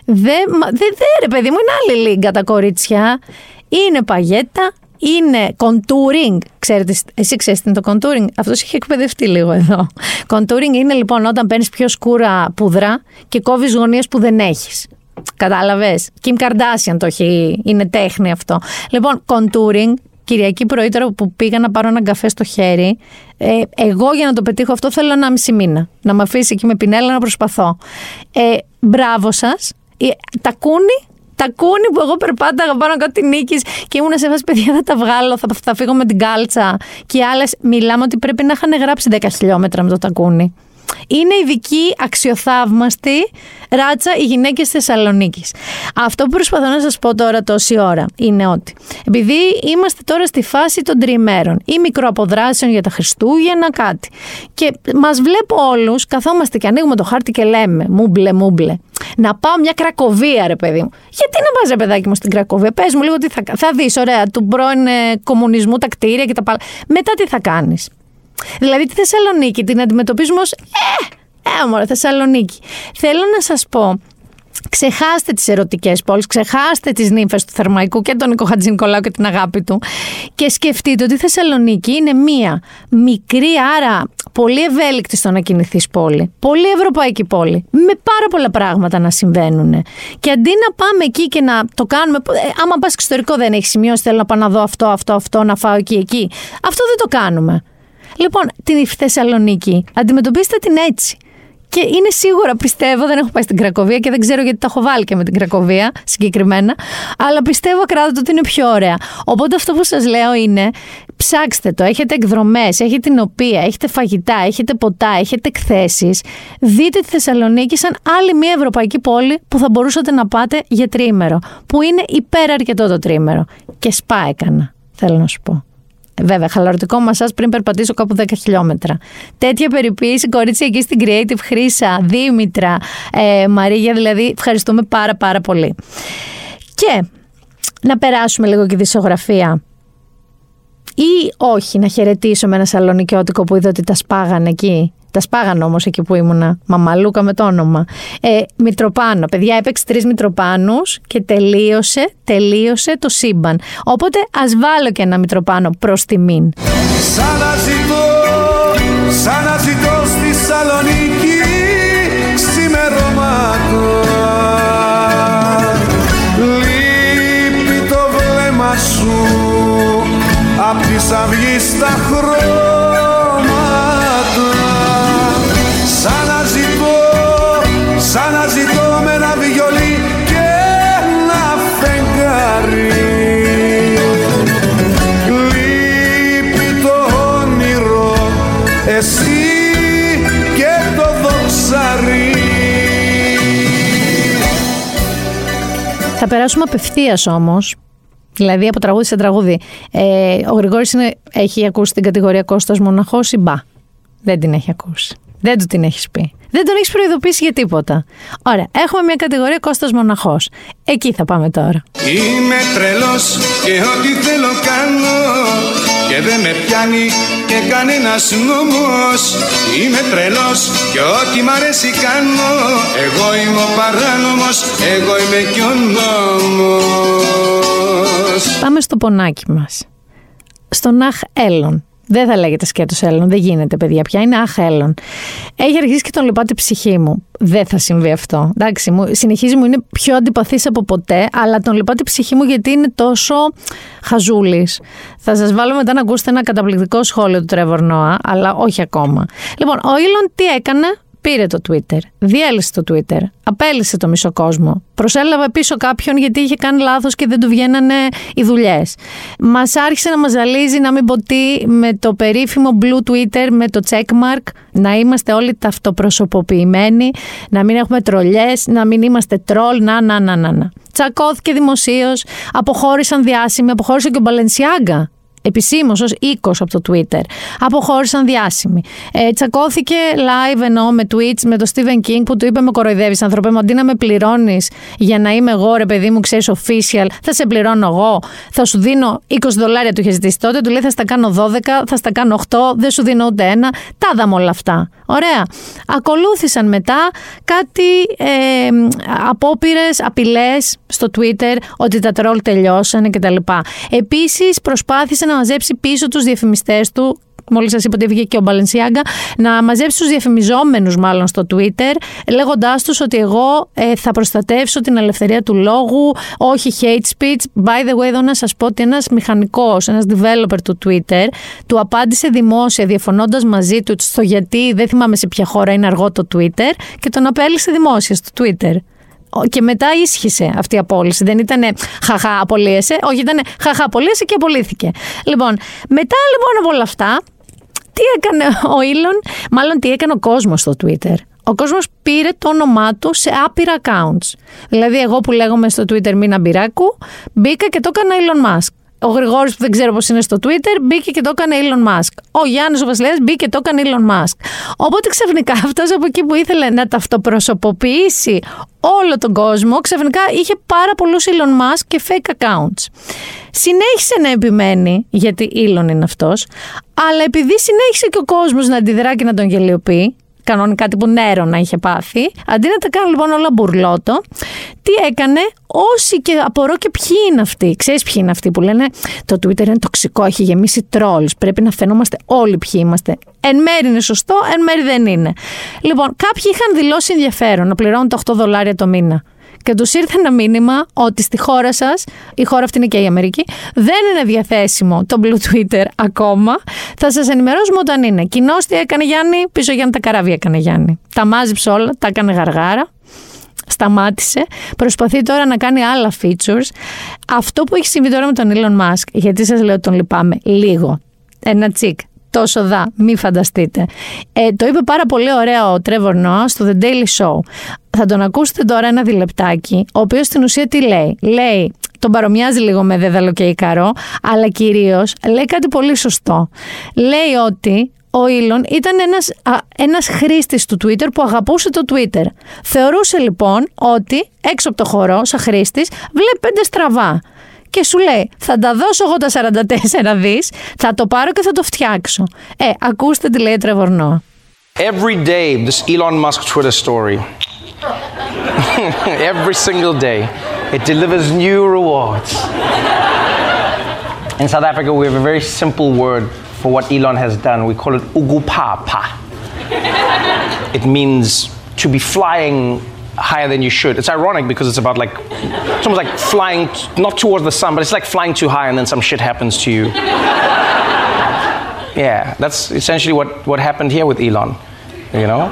Δεν, δε, δε, ρε παιδί μου, είναι άλλη λίγκα τα κορίτσια. Είναι παγέτα, είναι contouring. Ξέρετε, εσύ ξέρεις τι είναι το contouring; Αυτός έχει εκπαιδευτεί λίγο εδώ. Contouring είναι λοιπόν όταν παίρνεις πιο σκούρα πουδρά και κόβεις γωνίες που δεν έχεις. Κατάλαβες; Kim Kardashian το έχει. Είναι τέχνη αυτό. Λοιπόν, contouring Κυριακή πρωί τώρα που πήγα να πάρω έναν καφέ στο χέρι, ε, εγώ για να το πετύχω αυτό θέλω ένα μισή μήνα. Να με αφήσει εκεί με πινέλα να προσπαθώ. Ε, μπράβο σας. Ε, τα κούνη τα κούνη που εγώ περπάταγα πάνω κάτω τη νίκης και ήμουν σε φάση παιδιά θα τα βγάλω, θα, θα φύγω με την κάλτσα. Και οι άλλες μιλάμε ότι πρέπει να είχαν γράψει 10 χιλιόμετρα με το τακούνι. Είναι ειδική, αξιοθαύμαστη ράτσα οι γυναίκες Θεσσαλονίκης. Αυτό που προσπαθώ να σας πω τώρα τόση ώρα είναι ότι επειδή είμαστε τώρα στη φάση των τριημέρων ή μικροαποδράσεων για τα Χριστούγεννα, κάτι. Και μας βλέπω όλους, καθόμαστε και ανοίγουμε το χάρτη και λέμε μούμπλε, μούμπλε. Να πάω μια Κρακοβία, ρε παιδί μου. Γιατί να πας, ρε παιδάκι μου, στην Κρακοβία. Πες μου λίγο τι θα, θα δεις, ωραία, του πρώην ε, κομμουνισμού τα κτίρια και τα παλά. Μετά τι θα κάνεις. Δηλαδή τη Θεσσαλονίκη την αντιμετωπίζουμε ως «Ε, ε, μωρέ, Θεσσαλονίκη». Θέλω να σας πω Ξεχάστε τις ερωτικές πόλεις, ξεχάστε τις νύμφες του Θερμαϊκού και τον Νίκο Χατζη Νικολάου και την αγάπη του και σκεφτείτε ότι η Θεσσαλονίκη είναι μία μικρή, άρα πολύ ευέλικτη στο να κινηθείς πόλη. Πολύ ευρωπαϊκή πόλη. Με πάρα πολλά πράγματα να συμβαίνουν. Και αντί να πάμε εκεί και να το κάνουμε. Ε, άμα πας εξωτερικό δεν έχεις σημειώσει, θέλω να πάω να δω αυτό, αυτό, αυτό, να φάω εκεί, εκεί. Αυτό δεν το κάνουμε. Λοιπόν, την Θεσσαλονίκη, αντιμετωπίστε την έτσι. Και είναι σίγουρα, πιστεύω, δεν έχω πάει στην Κρακοβία και δεν ξέρω γιατί τα έχω βάλει και με την Κρακοβία συγκεκριμένα. Αλλά πιστεύω ακράδαντα ότι είναι πιο ωραία. Οπότε αυτό που σας λέω είναι ψάξτε το. Έχετε εκδρομές, έχετε την οποία, έχετε φαγητά, έχετε ποτά, έχετε εκθέσεις. Δείτε τη Θεσσαλονίκη σαν άλλη μια ευρωπαϊκή πόλη που θα μπορούσατε να πάτε για τρίμερο. Που είναι υπεραρκετό το τρίμερο. Και σπά έκανα, θέλω να σου πω. Βέβαια, χαλαρωτικό μασά πριν περπατήσω κάπου 10 χιλιόμετρα. Τέτοια περιποίηση, κορίτσια εκεί στην Creative, Χρήσα, Δήμητρα, ε, Μαρίγια, δηλαδή ευχαριστούμε πάρα πάρα πολύ. Και να περάσουμε λίγο και δισογραφία. Ή όχι, να χαιρετήσω με ένα σαλονικιώτικο που είδα ότι τα σπάγανε εκεί; Τα σπάγανε όμως εκεί που ήμουνα. Μαμαλούκα με το όνομα. Ε, Μητροπάνο. Παιδιά, έπαιξε τρεις Μητροπάνους και τελείωσε, τελείωσε το σύμπαν. Οπότε ας βάλω και ένα Μητροπάνο προς τιμήν. Σαν να ζητώ, σαν να ζητώ στη Σαλονίκη ξημερώματα Λείπει το βλέμμα σου απ' τις αυγείς τα χρώματα Θα περάσουμε απευθείας όμως. Δηλαδή από τραγούδι σε τραγούδι. Ε, ο Γρηγόρης είναι, έχει ακούσει την κατηγορία Κώστας Μοναχός ή μπα; Δεν την έχει ακούσει. Δεν του την έχεις πει. Δεν τον έχεις προειδοποιήσει για τίποτα. Ωραία. Έχουμε μια κατηγορία Κώστας Μοναχός. Εκεί θα πάμε τώρα. Είμαι τρελός και ό,τι θέλω κάνω και δεν με πιάνει και κανένας νόμος Είμαι τρελός και ό,τι μ' αρέσει κάνω Εγώ είμαι ο παράνομος, εγώ είμαι και ο νόμος Πάμε στο πονάκι μας. Στον Αχ Έλλον. Δεν θα λέγεται σκέτος Έλλον, δεν γίνεται παιδιά πια, είναι Αχ Έλλον. Έχει αρχίσει και τον λυπάται η ψυχή μου. Δεν θα συμβεί αυτό. Εντάξει, μου, συνεχίζει μου είναι πιο αντιπαθής από ποτέ, αλλά τον λυπάται η ψυχή μου γιατί είναι τόσο χαζούλης. Θα σας βάλω μετά να ακούσετε ένα καταπληκτικό σχόλιο του Τρέβορ Νόα, αλλά όχι ακόμα. Λοιπόν, ο Έλλον τι έκανε, Πήρε το Twitter, διέλυσε το Twitter, απέλυσε το μισό κόσμο, προσέλαβε πίσω κάποιον γιατί είχε κάνει λάθος και δεν του βγαίνανε οι δουλειές. Μας άρχισε να μας ζαλίζει να μην ποτεί με το περίφημο blue Twitter, με το checkmark, να είμαστε όλοι ταυτοπροσωποποιημένοι, να μην έχουμε τρολιές, να μην είμαστε τρόλ, να, να, να, να. να. Τσακώθηκε δημοσίως, αποχώρησαν διάσημοι, αποχώρησε και ο Μπαλενσιάγκα επισήμως ως οίκος από το Twitter. Αποχώρησαν διάσημοι. Ε, τσακώθηκε live εννοώ με tweets με τον Stephen King που του είπε: Με κοροϊδεύεις, ανθρωπέ μου, αντί να με πληρώνεις για να είμαι εγώ, ρε παιδί μου, ξέρεις, official, θα σε πληρώνω εγώ. Θα σου δίνω 20 δολάρια του είχε ζητήσει τότε. Του λέει: Θα στα κάνω 12, θα στα κάνω 8, δεν σου δίνω ούτε ένα. Τα είδαμε όλα αυτά. Ωραία. Ακολούθησαν μετά κάτι ε, απόπειρες, απειλές στο Twitter ότι τα τρόλ τελειώσανε κτλ. Επίσης προσπάθησε να μαζέψει πίσω τους διαφημιστές του Μόλις σας είπα ότι βγήκε και ο Μπαλενσιάγκα, να μαζέψει τους διαφημιζόμενους, μάλλον στο Twitter, λέγοντάς τους ότι εγώ ε, θα προστατεύσω την ελευθερία του λόγου, όχι hate speech. By the way, εδώ να σας πω ότι ένας μηχανικός, ένας developer του Twitter, του απάντησε δημόσια, διαφωνώντας μαζί του στο γιατί δεν θυμάμαι σε ποια χώρα είναι αργό το Twitter, και τον απέλησε δημόσια στο Twitter. Και μετά ίσχυσε αυτή η απόλυση. Δεν ήταν χαχά, απολύεσαι. Όχι, ήταν χαχά, απολύεσαι και απολύθηκε. Λοιπόν, μετά λοιπόν από όλα αυτά, τι έκανε ο Ήλον, μάλλον τι έκανε ο κόσμος στο Twitter. Ο κόσμος πήρε το όνομά του σε άπειρα accounts. Δηλαδή, εγώ που λέγομαι στο Twitter Μίνα Μπυράκου, μπήκα και το έκανα Elon Musk. Ο Γρηγόρης που δεν ξέρω πώς είναι στο Twitter μπήκε και το έκανε Elon Musk. Ο Γιάννης ο Βασιλέας μπήκε και το έκανε Elon Musk. Οπότε ξαφνικά αυτός από εκεί που ήθελε να ταυτοπροσωποποιήσει όλο τον κόσμο, ξαφνικά είχε πάρα πολλούς Elon Musk και fake accounts. Συνέχισε να επιμένει, γιατί Elon είναι αυτός, αλλά επειδή συνέχισε και ο κόσμος να αντιδρά και να τον γελιοποιεί, κανονικά τύπου νερό να είχε πάθει. Αντί να τα κάνει λοιπόν όλα μπουρλότο, τι έκανε, όσοι και απορώ και ποιοι είναι αυτοί. Ξέρεις ποιοι είναι αυτοί που λένε το Twitter είναι τοξικό, έχει γεμίσει trolls. Πρέπει να φαινόμαστε όλοι ποιοι είμαστε. Εν μέρει είναι σωστό, εν μέρει δεν είναι. Λοιπόν, κάποιοι είχαν δηλώσει ενδιαφέρον να πληρώνουν τα 8 δολάρια το μήνα και τους ήρθε ένα μήνυμα ότι στη χώρα σας, η χώρα αυτή είναι και η Αμερική, δεν είναι διαθέσιμο το Blue Twitter ακόμα. Θα σας ενημερώσουμε όταν είναι. Κοινώ τι έκανε Γιάννη, πίσω Γιάννη τα καράβια έκανε Γιάννη. Τα μάζεψε όλα, τα έκανε γαργάρα. Σταμάτησε. Προσπαθεί τώρα να κάνει άλλα features. Αυτό που έχει συμβεί τώρα με τον Elon Musk, γιατί σας λέω ότι τον λυπάμαι λίγο. Ένα τσικ τόσο δα, μη φανταστείτε. Ε, το είπε πάρα πολύ ωραία ο Τρέβορ Νόα στο The Daily Show. Θα τον ακούσετε τώρα ένα διλεπτάκι, ο οποίος στην ουσία τι λέει. Λέει, τον παρομοιάζει λίγο με δέδαλο και ικαρό, αλλά κυρίως λέει κάτι πολύ σωστό. Λέει ότι ο Ήλον ήταν ένας, α, ένας χρήστης του Twitter που αγαπούσε το Twitter. Θεωρούσε λοιπόν ότι έξω από το χώρο, σαν χρήστης, βλέπει πέντε στραβά και σου λέει θα τα δώσω εγώ τα 44 δις, θα το πάρω και θα το φτιάξω. Ε, ακούστε τι λέει ο Trevor Noah. Every day, this Elon Musk Twitter story. Every single day, it delivers new rewards. In South Africa, we have a very simple word for what Elon has done. We call it ugupapa. It means to be flying higher than you should. It's ironic because it's about like, it's almost like flying, not towards the sun, but it's like flying too high and then some shit happens to you. Yeah, that's essentially what, what happened here with Elon, you know?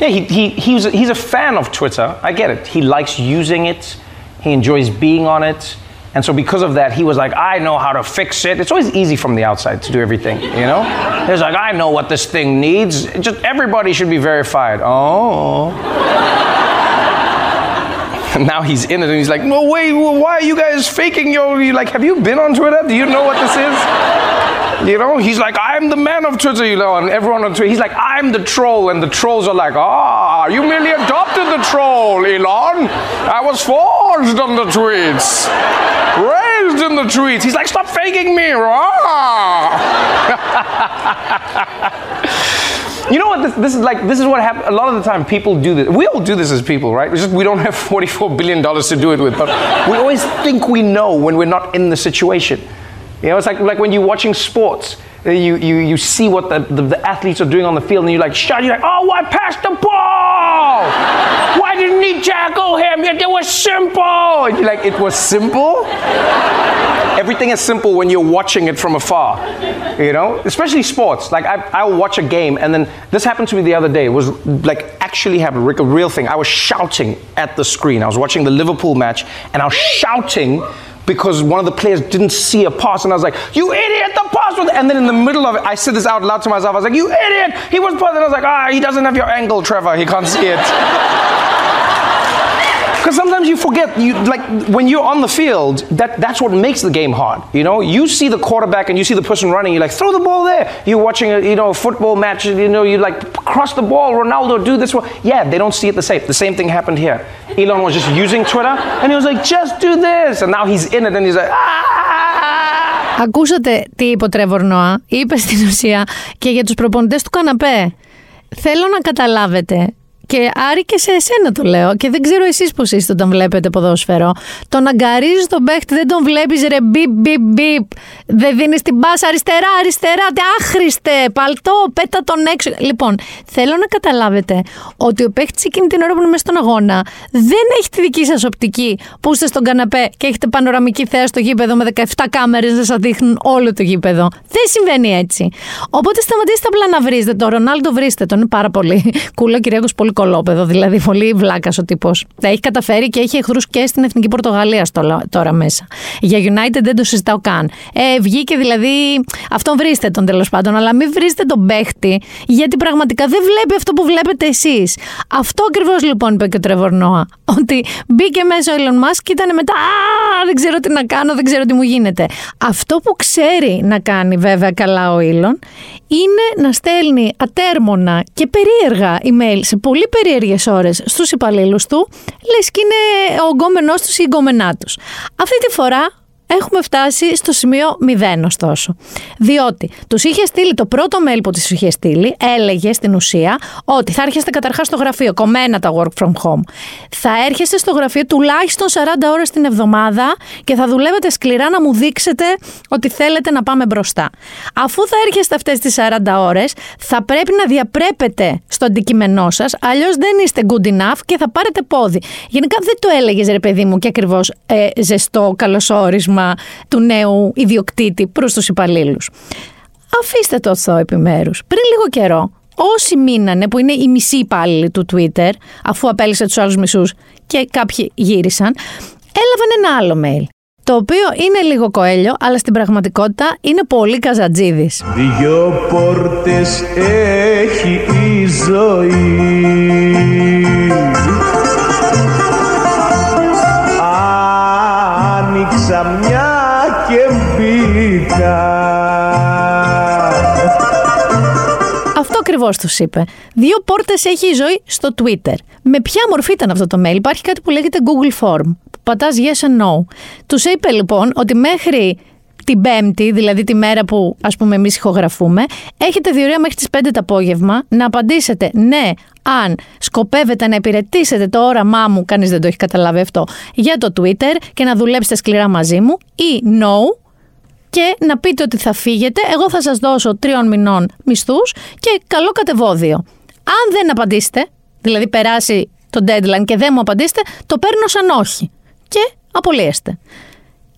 Yeah, he, he, he's, a, he's a fan of Twitter. I get it. He likes using it, he enjoys being on it. And so, because of that, he was like, I know how to fix it. It's always easy from the outside to do everything, you know? He's like, I know what this thing needs. Just everybody should be verified. Oh. And now he's in it and he's like, no, wait, why are you guys faking your. You're like, have you been on Twitter? Do you know what this is? You know, he's like, I'm the man of Twitter, you know, and everyone on Twitter, he's like, I'm the troll, and the trolls are like, ah, you merely adopted the troll, Elon. I was forged on the tweets, raised in the tweets. He's like, stop faking me, ah. You know what? This, this is like. This is what happens. A lot of the time, people do this. We all do this as people, right? Just we don't have 44 billion dollars to do it with, but we always think we know when we're not in the situation. You know, it's like like when you're watching sports. uh, You, you, you see what the, the, the athletes are doing on the field, and you're like, shut, you're like, oh, why pass the ball? Didn't he tackle him? It was simple. And you're like, it was simple? Everything is simple when you're watching it from afar, you know, especially sports. Like I, I'll watch a game, and then this happened to me the other day. It was like actually happened, a real thing. I was shouting at the screen. I was watching the Liverpool match, and I was shouting because one of the players didn't see a pass, and I was like, "You idiot! The pass was!" And then in the middle of it, I said this out loud to myself. I was like, "You idiot! He was passing." I was like, "Ah, he doesn't have your angle, Trevor. He can't see it." Because sometimes you forget, you like when you're on the field, that, that's what makes the game hard. You know, you see the quarterback and you see the person running, you're like, throw the ball there. You're watching a you know a football match, you know, you like cross the ball, Ronaldo, do this. one. Yeah, they don't see it the same. The same thing happened here. Elon was just using Twitter and he was like, just do this, and now he's in it and he's like, ah. Ακούσατε τι είπε ο Τρέβορ Νόα. Είπε στην ουσία και για τους προπονητές του καναπέ. Θέλω να καταλάβετε και Άρη και σε εσένα το λέω και δεν ξέρω εσείς πώς είστε όταν βλέπετε ποδόσφαιρο. Το να γκαρίζεις τον παίχτη δεν τον βλέπεις ρε μπιπ μπιπ μπιπ. Δεν δίνεις την μπάσα αριστερά αριστερά. τε άχρηστε παλτό πέτα τον έξω. Λοιπόν θέλω να καταλάβετε ότι ο παίχτης εκείνη την ώρα που είναι μέσα στον αγώνα δεν έχει τη δική σας οπτική που είστε στον καναπέ και έχετε πανοραμική θέα στο γήπεδο με 17 κάμερες να σας δείχνουν όλο το γήπεδο. Δεν συμβαίνει έτσι. Οπότε σταματήστε απλά να βρίζετε. Το Ρονάλντο βρίστε τον. Είναι πάρα πολύ κούλο Κυριάκος πολύ κολόπεδο. Δηλαδή πολύ βλάκας ο τύπος. Τα έχει καταφέρει και έχει εχθρούς και στην εθνική Πορτογαλία στο- τώρα μέσα. Για United δεν το συζητάω καν. Ε, βγήκε δηλαδή. Αυτόν βρίστε τον τέλος πάντων, αλλά μην βρίσκετε τον παίχτη, γιατί πραγματικά δεν βλέπει αυτό που βλέπετε εσείς. Αυτό ακριβώς λοιπόν είπε και ο Τρεβορ Νόα. Ότι μπήκε μέσα ο Elon Musk και ήταν μετά. Α, δεν ξέρω τι να κάνω, δεν ξέρω τι μου γίνεται. Αυτό που ξέρει να κάνει βέβαια καλά ο Elon είναι να στέλνει ατέρμονα και περίεργα email σε πολύ περίεργες ώρες στους υπαλλήλους του, λες και είναι ο γκόμενός τους ή η γκόμενά τους. Αυτή τη φορά έχουμε φτάσει στο σημείο 0 ωστόσο. Διότι τους είχε στείλει το πρώτο mail που τους είχε στείλει, έλεγε στην ουσία ότι θα έρχεστε καταρχάς στο γραφείο, κομμένα τα work from home. Θα έρχεστε στο γραφείο τουλάχιστον 40 ώρες την εβδομάδα και θα δουλεύετε σκληρά να μου δείξετε ότι θέλετε να πάμε μπροστά. Αφού θα έρχεστε αυτές τις 40 ώρες, θα πρέπει να διαπρέπετε στο αντικείμενό σας, αλλιώς δεν είστε good enough και θα πάρετε πόδι. Γενικά δεν το έλεγες ρε παιδί μου και ακριβώς ε, ζεστό καλωσόρισμα του νέου ιδιοκτήτη προς τους υπαλλήλους. Αφήστε το αυτό επιμέρους. Πριν λίγο καιρό, όσοι μείνανε, που είναι οι μισοί υπάλληλοι του Twitter, αφού απέλησε τους άλλους μισούς και κάποιοι γύρισαν, έλαβαν ένα άλλο mail. Το οποίο είναι λίγο κοέλιο, αλλά στην πραγματικότητα είναι πολύ καζατζίδης. Δυο πόρτες έχει η ζωή ακριβώς ακριβώ τους είπε. Δύο πόρτες έχει η ζωή στο Twitter. Με ποια μορφή ήταν αυτό το mail, υπάρχει κάτι που λέγεται Google Form. Που πατάς yes and no. Τους είπε λοιπόν ότι μέχρι την Πέμπτη, δηλαδή τη μέρα που ας πούμε εμείς ηχογραφούμε, έχετε διορία μέχρι τις 5 το απόγευμα να απαντήσετε ναι, αν σκοπεύετε να υπηρετήσετε το όραμά μου, κανείς δεν το έχει καταλάβει αυτό, για το Twitter και να δουλέψετε σκληρά μαζί μου ή no, και να πείτε ότι θα φύγετε, εγώ θα σας δώσω τριών μηνών μισθούς και καλό κατεβόδιο. Αν δεν απαντήσετε, δηλαδή περάσει το deadline και δεν μου απαντήσετε, το παίρνω σαν όχι και απολύεστε.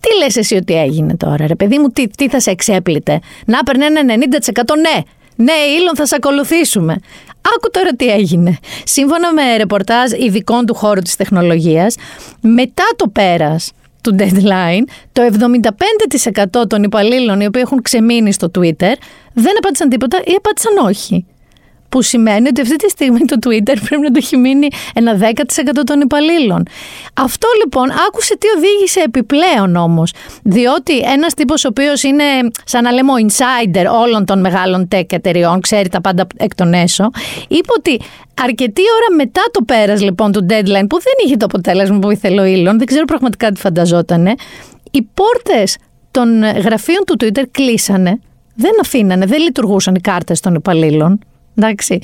Τι λες εσύ ότι έγινε τώρα, ρε παιδί μου, τι, τι θα σε εξέπλητε; Να έπαιρνε ένα 90% ναι. Ναι, Ήλον, θα σε ακολουθήσουμε. Άκου τώρα τι έγινε. Σύμφωνα με ρεπορτάζ ειδικών του χώρου της τεχνολογίας, μετά το πέρας του deadline, το 75% των υπαλλήλων οι οποίοι έχουν ξεμείνει στο Twitter δεν απάντησαν τίποτα ή απάντησαν όχι. Που σημαίνει ότι αυτή τη στιγμή το Twitter πρέπει να το έχει μείνει ένα 10% των υπαλλήλων. Αυτό λοιπόν άκουσε τι οδήγησε επιπλέον όμως. Διότι ένας τύπος ο οποίος είναι, σαν να λέμε, ο insider όλων των μεγάλων tech εταιριών, ξέρει τα πάντα εκ των έσω, είπε ότι αρκετή ώρα μετά το πέρας λοιπόν του deadline, που δεν είχε το αποτέλεσμα που ήθελε ο Elon, δεν ξέρω πραγματικά τι φανταζότανε, οι πόρτες των γραφείων του Twitter κλείσανε. Δεν αφήνανε, δεν λειτουργούσαν οι κάρτες των υπαλλήλων. Εντάξει.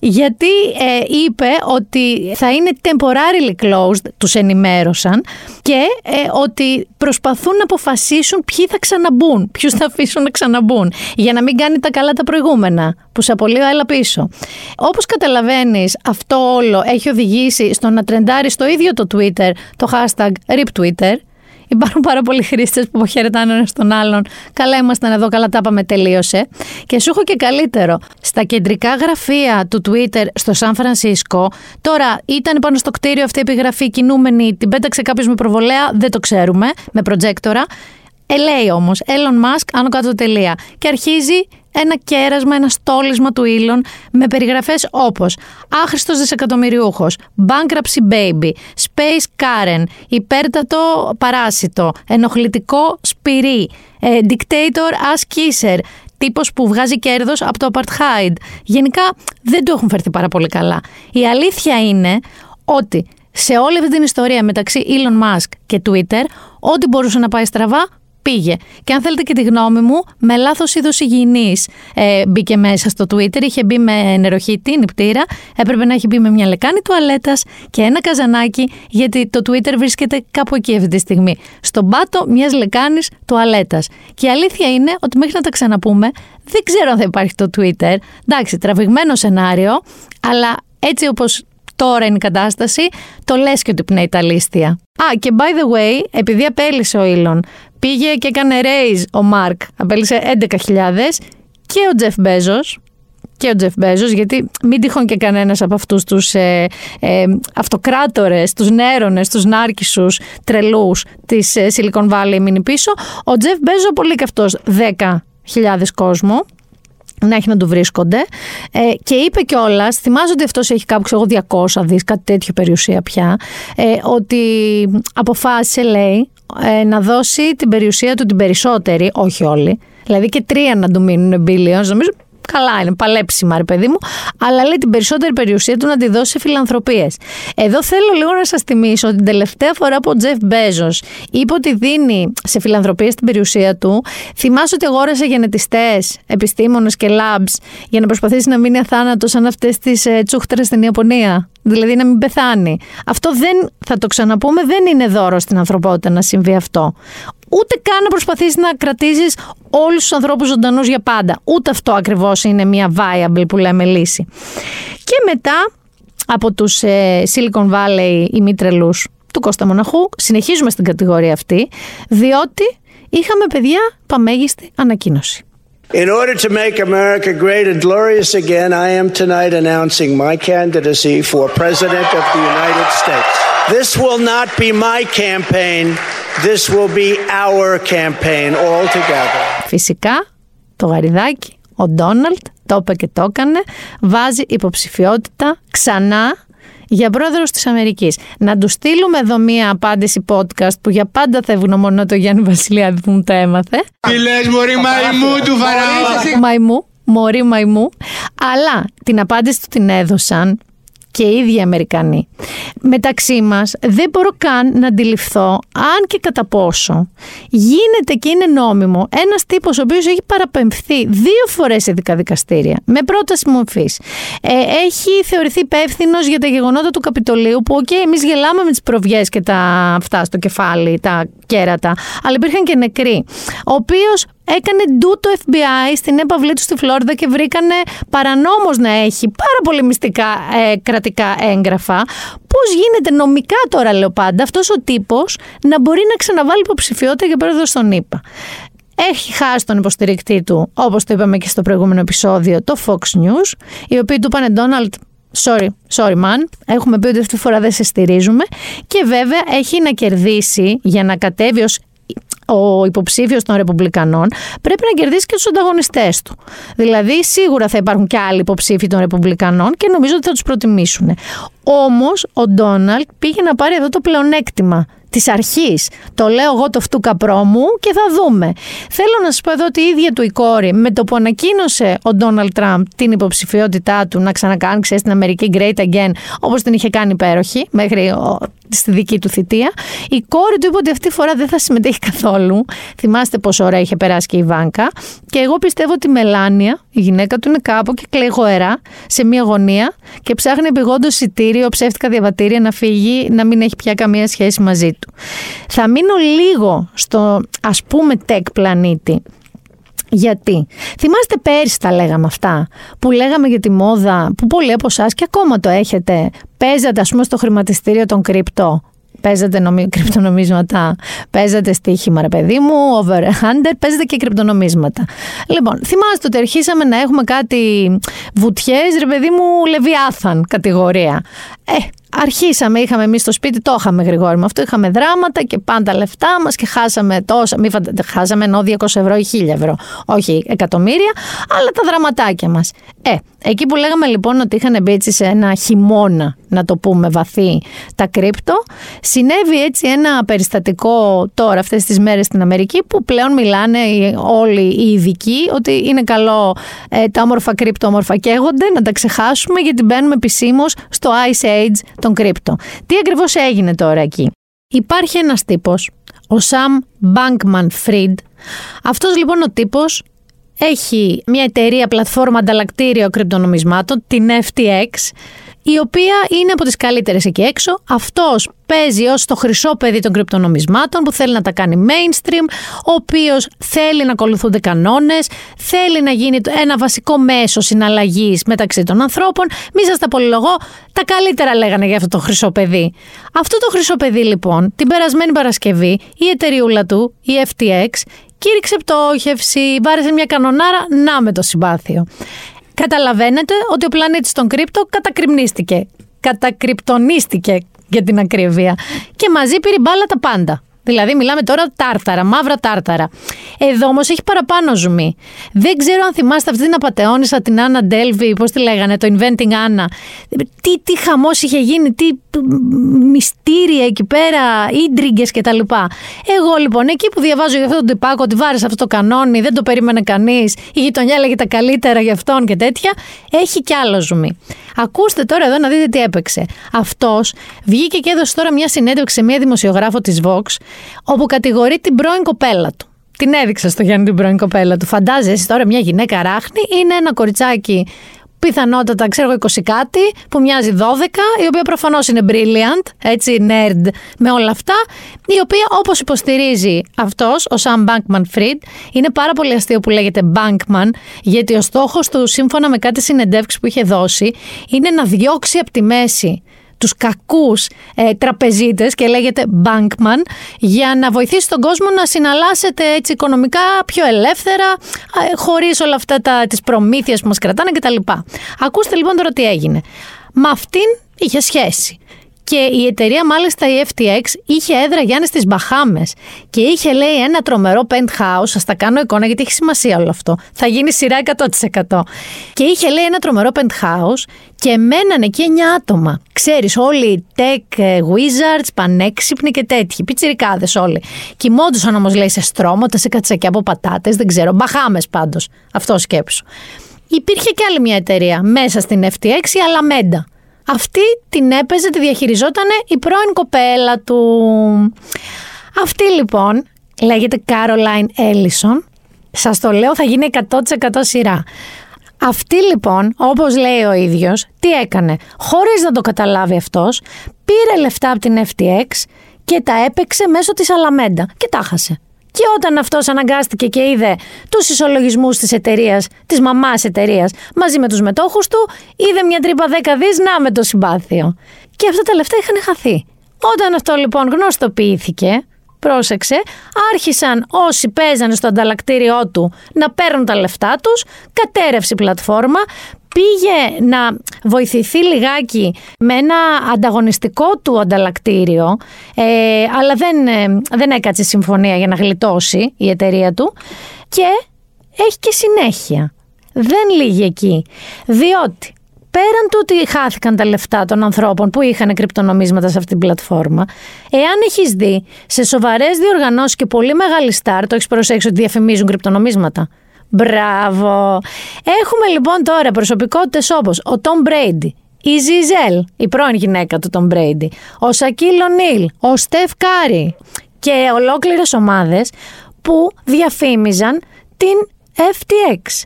Γιατί ε, είπε ότι θα είναι temporarily closed, τους ενημέρωσαν και ε, ότι προσπαθούν να αποφασίσουν ποιοι θα ξαναμπούν, ποιους θα αφήσουν να ξαναμπούν για να μην κάνει τα καλά τα προηγούμενα που σε απολύω έλα πίσω. Όπως καταλαβαίνεις αυτό όλο έχει οδηγήσει στο να τρεντάρει στο ίδιο το Twitter το hashtag RipTwitter Υπάρχουν πάρα πολλοί χρήστες που αποχαιρετάνε ένας τον άλλον. Καλά ήμασταν εδώ, καλά τα είπαμε, τελείωσε. Και σου έχω και καλύτερο. Στα κεντρικά γραφεία του Twitter στο Σαν Φρανσίσκο, τώρα ήταν πάνω στο κτίριο αυτή η επιγραφή κινούμενη, την πέταξε κάποιος με προβολέα, δεν το ξέρουμε, με προτζέκτορα. Ε, λέει όμως, Elon Musk, άνω κάτω τελεία. Και αρχίζει ένα κέρασμα, ένα στόλισμα του ήλων με περιγραφές όπως άχρηστος δισεκατομμυριούχος, bankruptcy baby, space karen, υπέρτατο παράσιτο, ενοχλητικό σπυρί, ε, dictator as kisser, τύπος που βγάζει κέρδος από το apartheid. Γενικά δεν το έχουν φερθεί πάρα πολύ καλά. Η αλήθεια είναι ότι σε όλη αυτή την ιστορία μεταξύ Elon Musk και Twitter, ό,τι μπορούσε να πάει στραβά, πήγε. Και αν θέλετε και τη γνώμη μου, με λάθος είδος υγιεινής ε, μπήκε μέσα στο Twitter. Είχε μπει με νεροχύτη, νηπτήρα. Έπρεπε να έχει μπει με μια λεκάνη τουαλέτας και ένα καζανάκι, γιατί το Twitter βρίσκεται κάπου εκεί αυτή τη στιγμή. Στον πάτο μιας λεκάνης τουαλέτας. Και η αλήθεια είναι ότι μέχρι να τα ξαναπούμε, δεν ξέρω αν θα υπάρχει το Twitter. Εντάξει, τραβηγμένο σενάριο, αλλά έτσι όπως τώρα είναι η κατάσταση, το λες και ότι πνέει τα λίστια. Α, και by the way, επειδή απέλησε ο Ήλον, πήγε και έκανε raise ο Μάρκ, απέλησε 11.000 και ο Τζεφ Μπέζος, και ο Τζεφ Μπέζος, γιατί μην τυχόν και κανένας από αυτούς τους ε, ε, αυτοκράτορες, τους νέρονες, τους νάρκισους τρελούς της ε, Silicon Valley μείνει πίσω. Ο Τζεφ Μπέζος πολύ και αυτός 10.000 κόσμο να έχει να του βρίσκονται. Ε, και είπε κιόλας, θυμάζω ότι αυτός έχει κάπου ξέρω, 200 δις, κάτι τέτοιο περιουσία πια, ε, ότι αποφάσισε, λέει, ε, να δώσει την περιουσία του την περισσότερη, όχι όλοι, δηλαδή και τρία να του μείνουν billions, νομίζω Καλά είναι, παλέψιμα ρε παιδί μου. Αλλά λέει την περισσότερη περιουσία του να τη δώσει σε φιλανθρωπίες. Εδώ θέλω λίγο να σας θυμίσω ότι την τελευταία φορά που ο Τζεφ Μπέζος είπε ότι δίνει σε φιλανθρωπίες την περιουσία του, θυμάσαι ότι αγόρασε γενετιστές, επιστήμονες και labs για να προσπαθήσει να μείνει αθάνατος σαν αυτές τις ε, τσούχτρες στην Ιαπωνία. Δηλαδή να μην πεθάνει. Αυτό δεν, θα το ξαναπούμε, δεν είναι δώρο στην ανθρωπότητα να συμβεί αυτό ούτε καν να προσπαθήσει να κρατήσεις όλους τους ανθρώπους ζωντανούς για πάντα. Ούτε αυτό ακριβώς είναι μια viable που λέμε λύση. Και μετά από τους ε, Silicon Valley ημίτρελου του Κώστα Μοναχού, συνεχίζουμε στην κατηγορία αυτή, διότι είχαμε παιδιά παμέγιστη ανακοίνωση. In order to make America great and glorious again, I am tonight announcing my candidacy for President of the United States. This will not be my campaign. This will be our campaign all together. Φυσικά, το γαριδάκι, ο Ντόναλτ, το είπε και το έκανε, βάζει υποψηφιότητα ξανά για πρόεδρος της Αμερικής. Να του στείλουμε εδώ μία απάντηση podcast που για πάντα θα ευγνωμονώ το Γιάννη Βασιλιάδη που μου το έμαθε. Τι λες, Μωρή μαϊμού του Φαραώ. Μαϊμού, Μωρή μαϊμού. Αλλά την απάντηση του την έδωσαν και οι ίδιοι Αμερικανοί. Μεταξύ μας δεν μπορώ καν να αντιληφθώ αν και κατά πόσο γίνεται και είναι νόμιμο ένας τύπος ο οποίος έχει παραπεμφθεί δύο φορές σε δικά δικαστήρια με πρόταση μορφής. Ε, έχει θεωρηθεί υπεύθυνος για τα γεγονότα του Καπιτολίου που okay, εμείς γελάμε με τις προβιές και τα αυτά στο κεφάλι, τα κέρατα, αλλά υπήρχαν και νεκροί. Ο οποίος έκανε ντου το FBI στην έπαυλή του στη Φλόριδα και βρήκανε παρανόμως να έχει πάρα πολύ μυστικά ε, κρατικά έγγραφα. Πώς γίνεται νομικά τώρα, λέω πάντα, αυτός ο τύπος να μπορεί να ξαναβάλει υποψηφιότητα για πρόεδρο στον ΗΠΑ; Έχει χάσει τον υποστηρικτή του, όπως το είπαμε και στο προηγούμενο επεισόδιο, το Fox News, οι οποίοι του είπανε Donald, sorry, sorry man, έχουμε πει ότι αυτή τη φορά δεν σε στηρίζουμε και βέβαια έχει να κερδίσει για να κατέβει ως ο υποψήφιος των Ρεπουμπλικανών πρέπει να κερδίσει και τους ανταγωνιστές του. Δηλαδή, σίγουρα θα υπάρχουν και άλλοι υποψήφοι των Ρεπουμπλικανών και νομίζω ότι θα τους προτιμήσουν. Όμως, ο Ντόναλτ πήγε να πάρει εδώ το πλεονέκτημα της αρχής. Το λέω εγώ το φτούκα πρόμου και θα δούμε. Θέλω να σας πω εδώ ότι η ίδια του η κόρη, με το που ανακοίνωσε ο Ντόναλτ Τραμπ την υποψηφιότητά του να ξανακάνει, ξέρεις, την Αμερική Great Again, όπως την είχε κάνει υπέροχη μέχρι στη δική του θητεία. Η κόρη του είπε ότι αυτή τη φορά δεν θα συμμετέχει καθόλου. Θυμάστε πόσο ωραία είχε περάσει και η Βάνκα. Και εγώ πιστεύω ότι η Μελάνια, η γυναίκα του, είναι κάπου και κλαίει γοερά σε μια γωνία και ψάχνει επιγόντως εισιτήριο, ψεύτικα διαβατήρια να φύγει, να μην έχει πια καμία σχέση μαζί του. Θα μείνω λίγο στο ας πούμε τεκ πλανήτη γιατί; Θυμάστε πέρυσι τα λέγαμε αυτά που λέγαμε για τη μόδα που πολλοί από εσάς και ακόμα το έχετε. Παίζατε ας πούμε στο χρηματιστήριο των κρυπτό. Παίζατε νομι... κρυπτονομίσματα, παίζατε στοίχημα ρε παιδί μου, over-under, παίζατε και κρυπτονομίσματα. Λοιπόν, θυμάστε ότι αρχίσαμε να έχουμε κάτι βουτιές, ρε παιδί μου, λεβιάθαν κατηγορία. Ε, Αρχίσαμε, είχαμε εμείς στο σπίτι, το είχαμε γρηγόρη με αυτό. Είχαμε δράματα και πάντα λεφτά μας και χάσαμε τόσα. Μην φανταστείτε, χάσαμε ενώ 200 ευρώ ή 1000 ευρώ. Όχι εκατομμύρια, αλλά τα δραματάκια μας. Ε, εκεί που λέγαμε λοιπόν ότι είχαν μπει έτσι σε ένα χειμώνα, να το πούμε βαθύ, τα κρύπτο, συνέβη έτσι ένα περιστατικό τώρα αυτές τις μέρες στην Αμερική που πλέον μιλάνε όλοι οι ειδικοί ότι είναι καλό ε, τα όμορφα κρύπτο όμορφα καίγονται, να τα ξεχάσουμε γιατί μπαίνουμε επισήμως στο Ice Age των κρύπτο. Τι ακριβώς έγινε τώρα εκεί; Υπάρχει ένας τύπος, ο Sam Bankman Fried. Αυτός λοιπόν ο τύπος έχει μια εταιρεία πλατφόρμα ανταλλακτήριο κρυπτονομισμάτων, την FTX, η οποία είναι από τις καλύτερες εκεί έξω. Αυτός παίζει ως το χρυσό παιδί των κρυπτονομισμάτων που θέλει να τα κάνει mainstream, ο οποίος θέλει να ακολουθούνται κανόνες, θέλει να γίνει ένα βασικό μέσο συναλλαγής μεταξύ των ανθρώπων. Μη σας τα πολυλογώ, τα καλύτερα λέγανε για αυτό το χρυσό παιδί. Αυτό το χρυσό παιδί λοιπόν, την περασμένη Παρασκευή, η εταιριούλα του, η FTX, κήρυξε πτώχευση, βάρεσε μια κανονάρα, να με το συμπάθειο καταλαβαίνετε ότι ο πλανήτης των κρύπτο κατακριμνίστηκε. Κατακρυπτονίστηκε για την ακρίβεια. Και μαζί πήρε μπάλα τα πάντα. Δηλαδή, μιλάμε τώρα τάρταρα, μαύρα τάρταρα. Εδώ όμως έχει παραπάνω ζουμί. Δεν ξέρω αν θυμάστε αυτή την απαταιώνησα, την Άννα Ντέλβι, πώς τη λέγανε, το Inventing Anna. Τι, τι χαμός είχε γίνει, τι μυστήρια εκεί πέρα, ίντριγκες κτλ. Εγώ λοιπόν, εκεί που διαβάζω για αυτό τον τυπάκο, ότι βάρεσε αυτό το κανόνι, δεν το περίμενε κανείς, η γειτονιά έλεγε τα καλύτερα για αυτόν και τέτοια, έχει κι άλλο ζουμί. Ακούστε τώρα εδώ να δείτε τι έπαιξε. Αυτός βγήκε και έδωσε τώρα μια συνέντευξη σε μια δημοσιογράφο της Vox, όπου κατηγορεί την πρώην κοπέλα του. Την έδειξε στο Γιάννη την πρώην κοπέλα του. Φαντάζεσαι τώρα μια γυναίκα ράχνη, είναι ένα κοριτσάκι πιθανότατα, ξέρω εγώ, 20 κάτι, που μοιάζει 12, η οποία προφανώς είναι brilliant, έτσι, nerd με όλα αυτά, η οποία όπως υποστηρίζει αυτός, ο Sam Bankman Fried, είναι πάρα πολύ αστείο που λέγεται Bankman, γιατί ο στόχος του, σύμφωνα με κάτι συνεντεύξεις που είχε δώσει, είναι να διώξει από τη μέση τους κακούς ε, τραπεζίτες και λέγεται bankman για να βοηθήσει τον κόσμο να συναλλάσσεται έτσι οικονομικά πιο ελεύθερα ε, χωρίς όλα αυτά τα, τις προμήθειες που μας κρατάνε κτλ. Ακούστε λοιπόν τώρα τι έγινε. Με αυτήν είχε σχέση. Και η εταιρεία, μάλιστα η FTX, είχε έδρα Γιάννης στι Μπαχάμες και είχε λέει ένα τρομερό penthouse. Σα τα κάνω εικόνα γιατί έχει σημασία όλο αυτό. Θα γίνει σειρά 100%. Και είχε λέει ένα τρομερό penthouse και μένανε εκεί 9 άτομα. Ξέρεις, όλοι οι tech ε, wizards, πανέξυπνοι και τέτοιοι. Πιτσιρικάδες όλοι. Κοιμόντουσαν όμως, λέει, σε στρώματα, σε κατσακιά από πατάτες, δεν ξέρω. Μπαχάμες πάντως. Αυτό σκέψου. υπήρχε και άλλη μια εταιρεία μέσα στην FTX, η Alameda. Αυτή την έπαιζε, τη διαχειριζόταν η πρώην κοπέλα του. Αυτή λοιπόν λέγεται Caroline Ellison. Σας το λέω, θα γίνει 100% σειρά. Αυτή λοιπόν, όπως λέει ο ίδιος, τι έκανε; Χωρίς να το καταλάβει αυτός, πήρε λεφτά από την FTX και τα έπαιξε μέσω της Alameda και τα χάσε. Και όταν αυτός αναγκάστηκε και είδε τους ισολογισμούς της εταιρείας, της μαμάς εταιρείας, μαζί με τους μετόχους του, είδε μια τρύπα 10 δις να με το συμπάθειο. Και αυτά τα λεφτά είχαν χαθεί. Όταν αυτό λοιπόν γνωστοποιήθηκε, πρόσεξε, άρχισαν όσοι παίζανε στο ανταλλακτήριό του να παίρνουν τα λεφτά τους, κατέρευσε η πλατφόρμα, πήγε να βοηθηθεί λιγάκι με ένα ανταγωνιστικό του ανταλλακτήριο, ε, αλλά δεν, ε, δεν έκατσε συμφωνία για να γλιτώσει η εταιρεία του και έχει και συνέχεια. Δεν λύγει εκεί, διότι πέραν του ότι χάθηκαν τα λεφτά των ανθρώπων που είχαν κρυπτονομίσματα σε αυτή την πλατφόρμα, εάν έχεις δει σε σοβαρές διοργανώσεις και πολύ μεγάλη στάρ, το έχεις προσέξει ότι διαφημίζουν κρυπτονομίσματα. Μπράβο! Έχουμε λοιπόν τώρα προσωπικότητες όπως ο Τόμ Μπρέιντι, η Ζιζέλ, η πρώην γυναίκα του Τόμ Μπρέιντι, ο Σακίλ Ονίλ, ο Στεφ Κάρι και ολόκληρες ομάδες που διαφήμιζαν την FTX.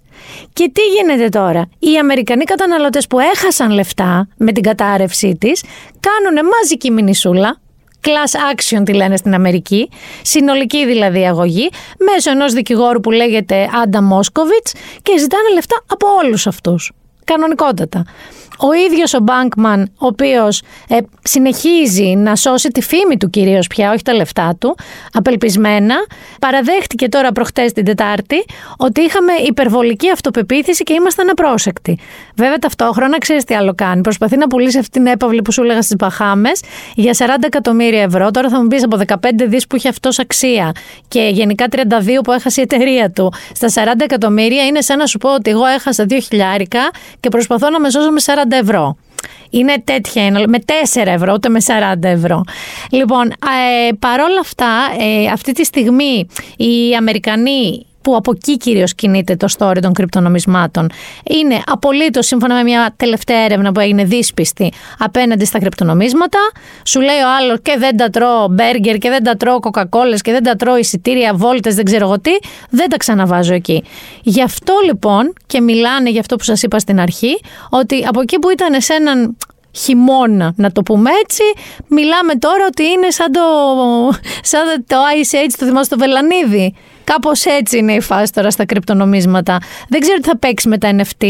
Και τι γίνεται τώρα; Οι Αμερικανοί καταναλωτές που έχασαν λεφτά με την κατάρρευσή της κάνουν μαζική μηνυσούλα class action τη λένε στην Αμερική, συνολική δηλαδή αγωγή, μέσω ενός δικηγόρου που λέγεται Άντα Μόσκοβιτς και ζητάνε λεφτά από όλους αυτούς. Κανονικότατα. Ο ίδιος ο Μπάνκμαν, ο οποίος ε, συνεχίζει να σώσει τη φήμη του κυρίως πια, όχι τα λεφτά του, απελπισμένα, παραδέχτηκε τώρα προχτές την Τετάρτη ότι είχαμε υπερβολική αυτοπεποίθηση και ήμασταν απρόσεκτοι. Βέβαια ταυτόχρονα ξέρεις τι άλλο κάνει. Προσπαθεί να πουλήσει αυτή την έπαυλη που σου έλεγα στις Μπαχάμες για 40 εκατομμύρια ευρώ. Τώρα θα μου πεις από 15 δις που είχε αυτός αξία και γενικά 32 που έχασε η εταιρεία του. Στα 40 εκατομμύρια είναι σαν να σου πω ότι εγώ έχασα 2 χιλιάρικα και προσπαθώ να με σώσω με 40 ευρώ. Είναι τέτοια, με 4 ευρώ, ούτε με 40 ευρώ. Λοιπόν, ε, παρόλα αυτά, ε, αυτή τη στιγμή οι Αμερικανοί που από εκεί κυρίως κινείται το story των κρυπτονομισμάτων, είναι απολύτως σύμφωνα με μια τελευταία έρευνα που έγινε δύσπιστη απέναντι στα κρυπτονομίσματα. Σου λέει ο άλλος και δεν τα τρώω μπέργκερ και δεν τα τρώω κοκακόλες και δεν τα τρώω εισιτήρια, βόλτες, δεν ξέρω εγώ τι. Δεν τα ξαναβάζω εκεί. Γι' αυτό λοιπόν και μιλάνε για αυτό που σας είπα στην αρχή, ότι από εκεί που ήταν σε έναν χειμώνα, να το πούμε έτσι. Μιλάμε τώρα ότι είναι σαν το, σαν το Ice Age του Δημόσιο Βελανίδη. Κάπως έτσι είναι η φάση τώρα στα κρυπτονομίσματα. Δεν ξέρω τι θα παίξει με τα NFT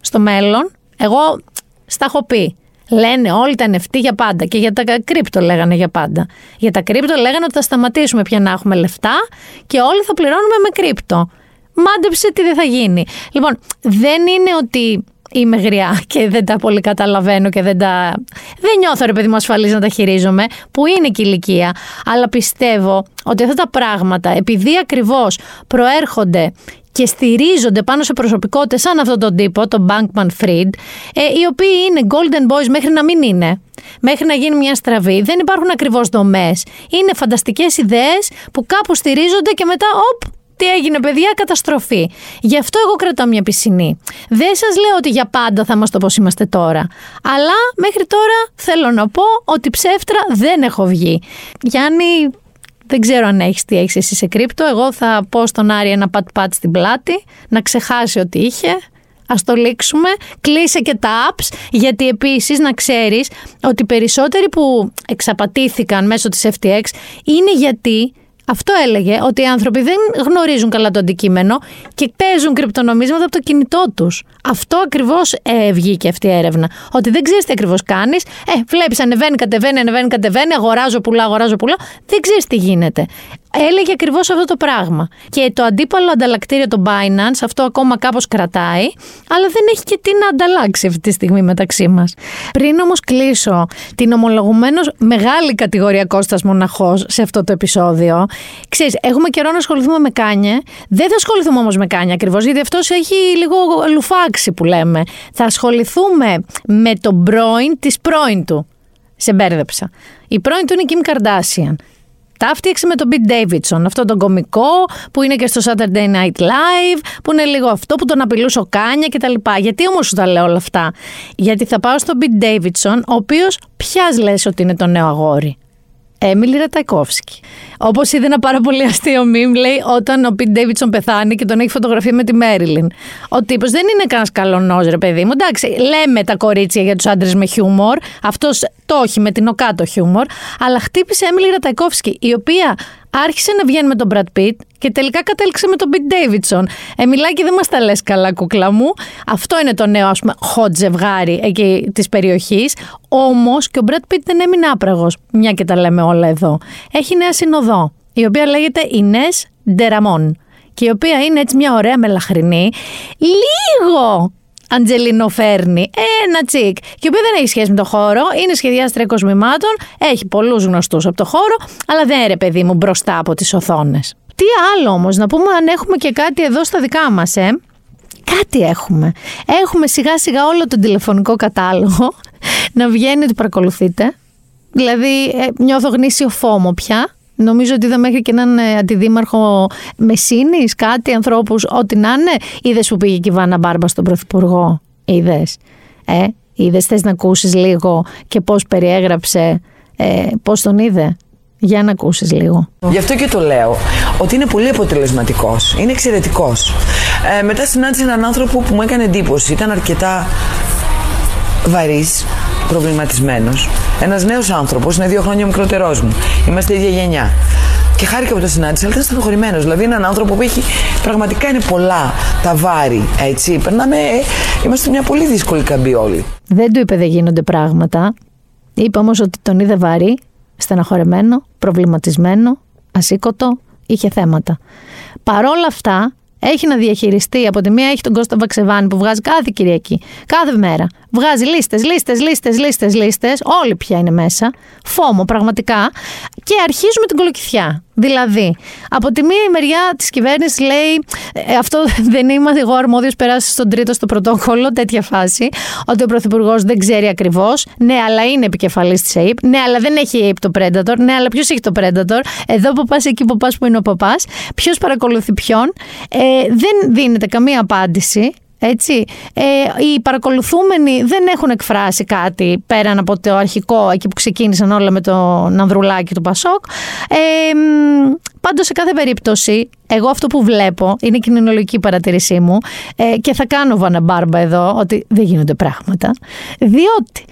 στο μέλλον. Εγώ στα έχω πει. Λένε όλοι τα NFT για πάντα και για τα κρύπτο λέγανε για πάντα. Για τα κρύπτο λέγανε ότι θα σταματήσουμε πια να έχουμε λεφτά και όλοι θα πληρώνουμε με κρύπτο. Μάντεψε τι δεν θα γίνει. Λοιπόν, δεν είναι ότι είμαι γριά και δεν τα πολύ καταλαβαίνω και δεν τα. Δεν νιώθω ρε παιδί μου ασφαλής να τα χειρίζομαι, που είναι και ηλικία. Αλλά πιστεύω ότι αυτά τα πράγματα, επειδή ακριβώς προέρχονται και στηρίζονται πάνω σε προσωπικότητες σαν αυτόν τον τύπο, τον Bankman Fried, ε, οι οποίοι είναι golden boys μέχρι να μην είναι. Μέχρι να γίνει μια στραβή. Δεν υπάρχουν ακριβώς δομές. Είναι φανταστικές ιδέες που κάπου στηρίζονται και μετά, οπ, τι έγινε, παιδιά, καταστροφή. Γι' αυτό εγώ κρατάω μια πισινή. Δεν σας λέω ότι για πάντα θα είμαστε όπω είμαστε τώρα. Αλλά μέχρι τώρα θέλω να πω ότι ψεύτρα δεν έχω βγει. Γιάννη, δεν ξέρω αν έχεις τι έχεις εσύ σε κρύπτο. Εγώ θα πω στον Άρη ένα πατ-πατ στην πλάτη, να ξεχάσει ότι είχε. Α το λήξουμε. Κλείσε και τα apps, γιατί επίσης να ξέρεις ότι περισσότεροι που εξαπατήθηκαν μέσω της FTX είναι γιατί αυτό έλεγε ότι οι άνθρωποι δεν γνωρίζουν καλά το αντικείμενο και παίζουν κρυπτονομίσματα από το κινητό τους. Αυτό ακριβώς ε, βγήκε αυτή η έρευνα. Ότι δεν ξέρεις τι ακριβώς κάνεις. Ε, βλέπεις, ανεβαίνει, κατεβαίνει, ανεβαίνει, κατεβαίνει, αγοράζω, πουλά, αγοράζω, πουλά. Δεν ξέρεις τι γίνεται έλεγε ακριβώς αυτό το πράγμα. Και το αντίπαλο ανταλλακτήριο, το Binance, αυτό ακόμα κάπως κρατάει, αλλά δεν έχει και τι να ανταλλάξει αυτή τη στιγμή μεταξύ μας. Πριν όμως κλείσω την ομολογουμένως μεγάλη κατηγορία Κώστας Μοναχός σε αυτό το επεισόδιο, ξέρεις, έχουμε καιρό να ασχοληθούμε με κάνια. Δεν θα ασχοληθούμε όμως με κάνια ακριβώς, γιατί αυτός έχει λίγο λουφάξει που λέμε. Θα ασχοληθούμε με τον πρώην της πρώην του. Σε μπέρδεψα. Η πρώην του είναι η Kim Kardashian τα φτιάξε με τον Pete Davidson, αυτό τον κωμικό που είναι και στο Saturday Night Live, που είναι λίγο αυτό που τον απειλούσε ο Κάνια κτλ. Γιατί όμως σου τα λέω όλα αυτά, Γιατί θα πάω στον Pete Davidson, ο οποίος ποια λες ότι είναι το νέο αγόρι. Έμιλι Ραταϊκόφσκι. Όπως είδε ένα πάρα πολύ αστείο μιμ, λέει όταν ο Πιτ Ντέιβιτσον πεθάνει και τον έχει φωτογραφία με τη Μέριλιν. Ο τύπος δεν είναι κανένας καλό ρε παιδί μου. Εντάξει, λέμε τα κορίτσια για τους άντρες με χιούμορ. Αυτός το όχι με την οκάτω χιούμορ. Αλλά χτύπησε Έμιλι Ραταϊκόφσκι, η οποία άρχισε να βγαίνει με τον Brad Pitt και τελικά κατέληξε με τον Pete Davidson. Ε, μιλάκι δεν μας τα λες καλά, κούκλα μου. Αυτό είναι το νέο, ας πούμε, hot ζευγάρι εκεί της περιοχής. Όμως και ο Brad Pitt δεν έμεινε άπραγος, μια και τα λέμε όλα εδώ. Έχει νέα συνοδό, η οποία λέγεται Ινές Ντεραμόν. Και η οποία είναι έτσι μια ωραία μελαχρινή, λίγο Αντζελίνο φέρνει ένα τσικ. Και η οποία δεν έχει σχέση με το χώρο, είναι σχεδιάστρια κοσμημάτων, έχει πολλούς γνωστούς από το χώρο, αλλά δεν είναι παιδί μου μπροστά από τις οθόνες. Τι άλλο όμως, να πούμε αν έχουμε και κάτι εδώ στα δικά μας, ε. Κάτι έχουμε. Έχουμε σιγά σιγά όλο τον τηλεφωνικό κατάλογο να βγαίνει ότι παρακολουθείτε. Δηλαδή, ε, νιώθω γνήσιο φόμο πια. Νομίζω ότι είδα μέχρι και έναν ε, αντιδήμαρχο Μεσίνης, κάτι, ανθρώπους, ό,τι να είναι. Είδες που πήγε και η Βάνα Μπάρμπα στον Πρωθυπουργό. Είδες. Ε, είδες, θες να ακούσεις λίγο και πώς περιέγραψε, ε, πώς τον είδε. Για να ακούσεις λίγο. Γι' αυτό και το λέω ότι είναι πολύ αποτελεσματικός. Είναι εξαιρετικός. Ε, μετά συνάντησα έναν άνθρωπο που μου έκανε εντύπωση. Ήταν αρκετά βαρύς, προβληματισμένος. Ένας νέος άνθρωπος, είναι δύο χρόνια μικρότερός μου. Είμαστε ίδια γενιά. Και χάρηκα που το συνάντησα, αλλά ήταν στενοχωρημένος. Δηλαδή, είναι έναν άνθρωπο που έχει πραγματικά είναι πολλά τα βάρη. Έτσι. Περνάμε, είμαστε μια πολύ δύσκολη καμπή όλοι. Δεν του είπε δεν γίνονται πράγματα. Είπε όμως ότι τον είδε βαρύ, στεναχωρεμένο, προβληματισμένο, ασήκωτο, είχε θέματα. Παρόλα αυτά, έχει να διαχειριστεί. Από τη μία έχει τον Κώστα Βαξεβάνη που βγάζει κάθε Κυριακή, κάθε μέρα. Βγάζει λίστες, λίστες, λίστες, λίστες, λίστες. Όλοι πια είναι μέσα. Φόμο πραγματικά. Και αρχίζουμε την κολοκυθιά. Δηλαδή, από τη μία η μεριά της κυβέρνησης λέει «Ε, αυτό δεν είμαστε εγώ αρμόδιος, περάσει στον τρίτο στο πρωτόκολλο, τέτοια φάση. Ότι ο Πρωθυπουργός δεν ξέρει ακριβώς. Ναι, αλλά είναι επικεφαλής της ΑΕΠ. Ναι, αλλά δεν έχει η ΑΕΠ το Predator. Ναι, αλλά ποιος έχει το Predator. Εδώ που πας, εκεί που πας, που είναι ο παπάς. Ποιος παρακολουθεί ποιον. Ε, δεν δίνεται καμία απάντηση. Έτσι. Ε, οι παρακολουθούμενοι δεν έχουν εκφράσει κάτι πέραν από το αρχικό, εκεί που ξεκίνησαν όλα με τον Ανδρουλάκη του Πασόκ. Ε, Πάντως, σε κάθε περίπτωση, εγώ αυτό που βλέπω είναι η κοινωνιολογική παρατηρήσή μου ε, και θα κάνω βαναμπάρμπα εδώ ότι δεν γίνονται πράγματα. Διότι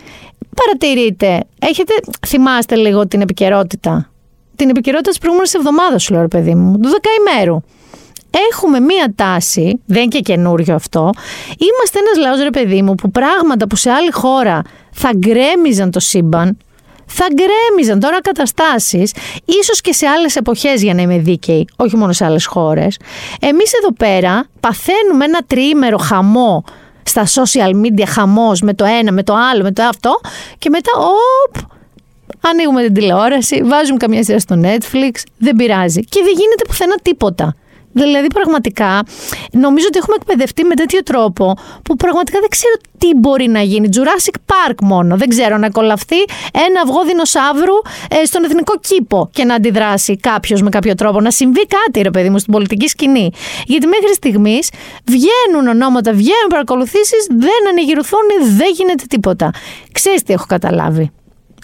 παρατηρείτε, έχετε, θυμάστε λίγο την επικαιρότητα. Την επικαιρότητα της προηγούμενης εβδομάδας, σου λέω, παιδί μου, του δεκαημέρου έχουμε μία τάση, δεν είναι και καινούριο αυτό, είμαστε ένας λαός ρε παιδί μου που πράγματα που σε άλλη χώρα θα γκρέμιζαν το σύμπαν, θα γκρέμιζαν τώρα καταστάσεις, ίσως και σε άλλες εποχές για να είμαι δίκαιη, όχι μόνο σε άλλες χώρες. Εμείς εδώ πέρα παθαίνουμε ένα τριήμερο χαμό στα social media, χαμός με το ένα, με το άλλο, με το αυτό και μετά, οπ, ανοίγουμε την τηλεόραση, βάζουμε καμιά σειρά στο Netflix, δεν πειράζει. Και δεν γίνεται πουθενά τίποτα. Δηλαδή, πραγματικά, νομίζω ότι έχουμε εκπαιδευτεί με τέτοιο τρόπο που πραγματικά δεν ξέρω τι μπορεί να γίνει. Jurassic Park μόνο. Δεν ξέρω να κολλαφθεί ένα αυγό δεινοσαύρου ε, στον εθνικό κήπο και να αντιδράσει κάποιος με κάποιο τρόπο. Να συμβεί κάτι, ρε παιδί μου, στην πολιτική σκηνή. Γιατί μέχρι στιγμής βγαίνουν ονόματα, βγαίνουν παρακολουθήσεις, δεν ανεγυρωθούν, δεν γίνεται τίποτα. Ξέρεις τι έχω καταλάβει.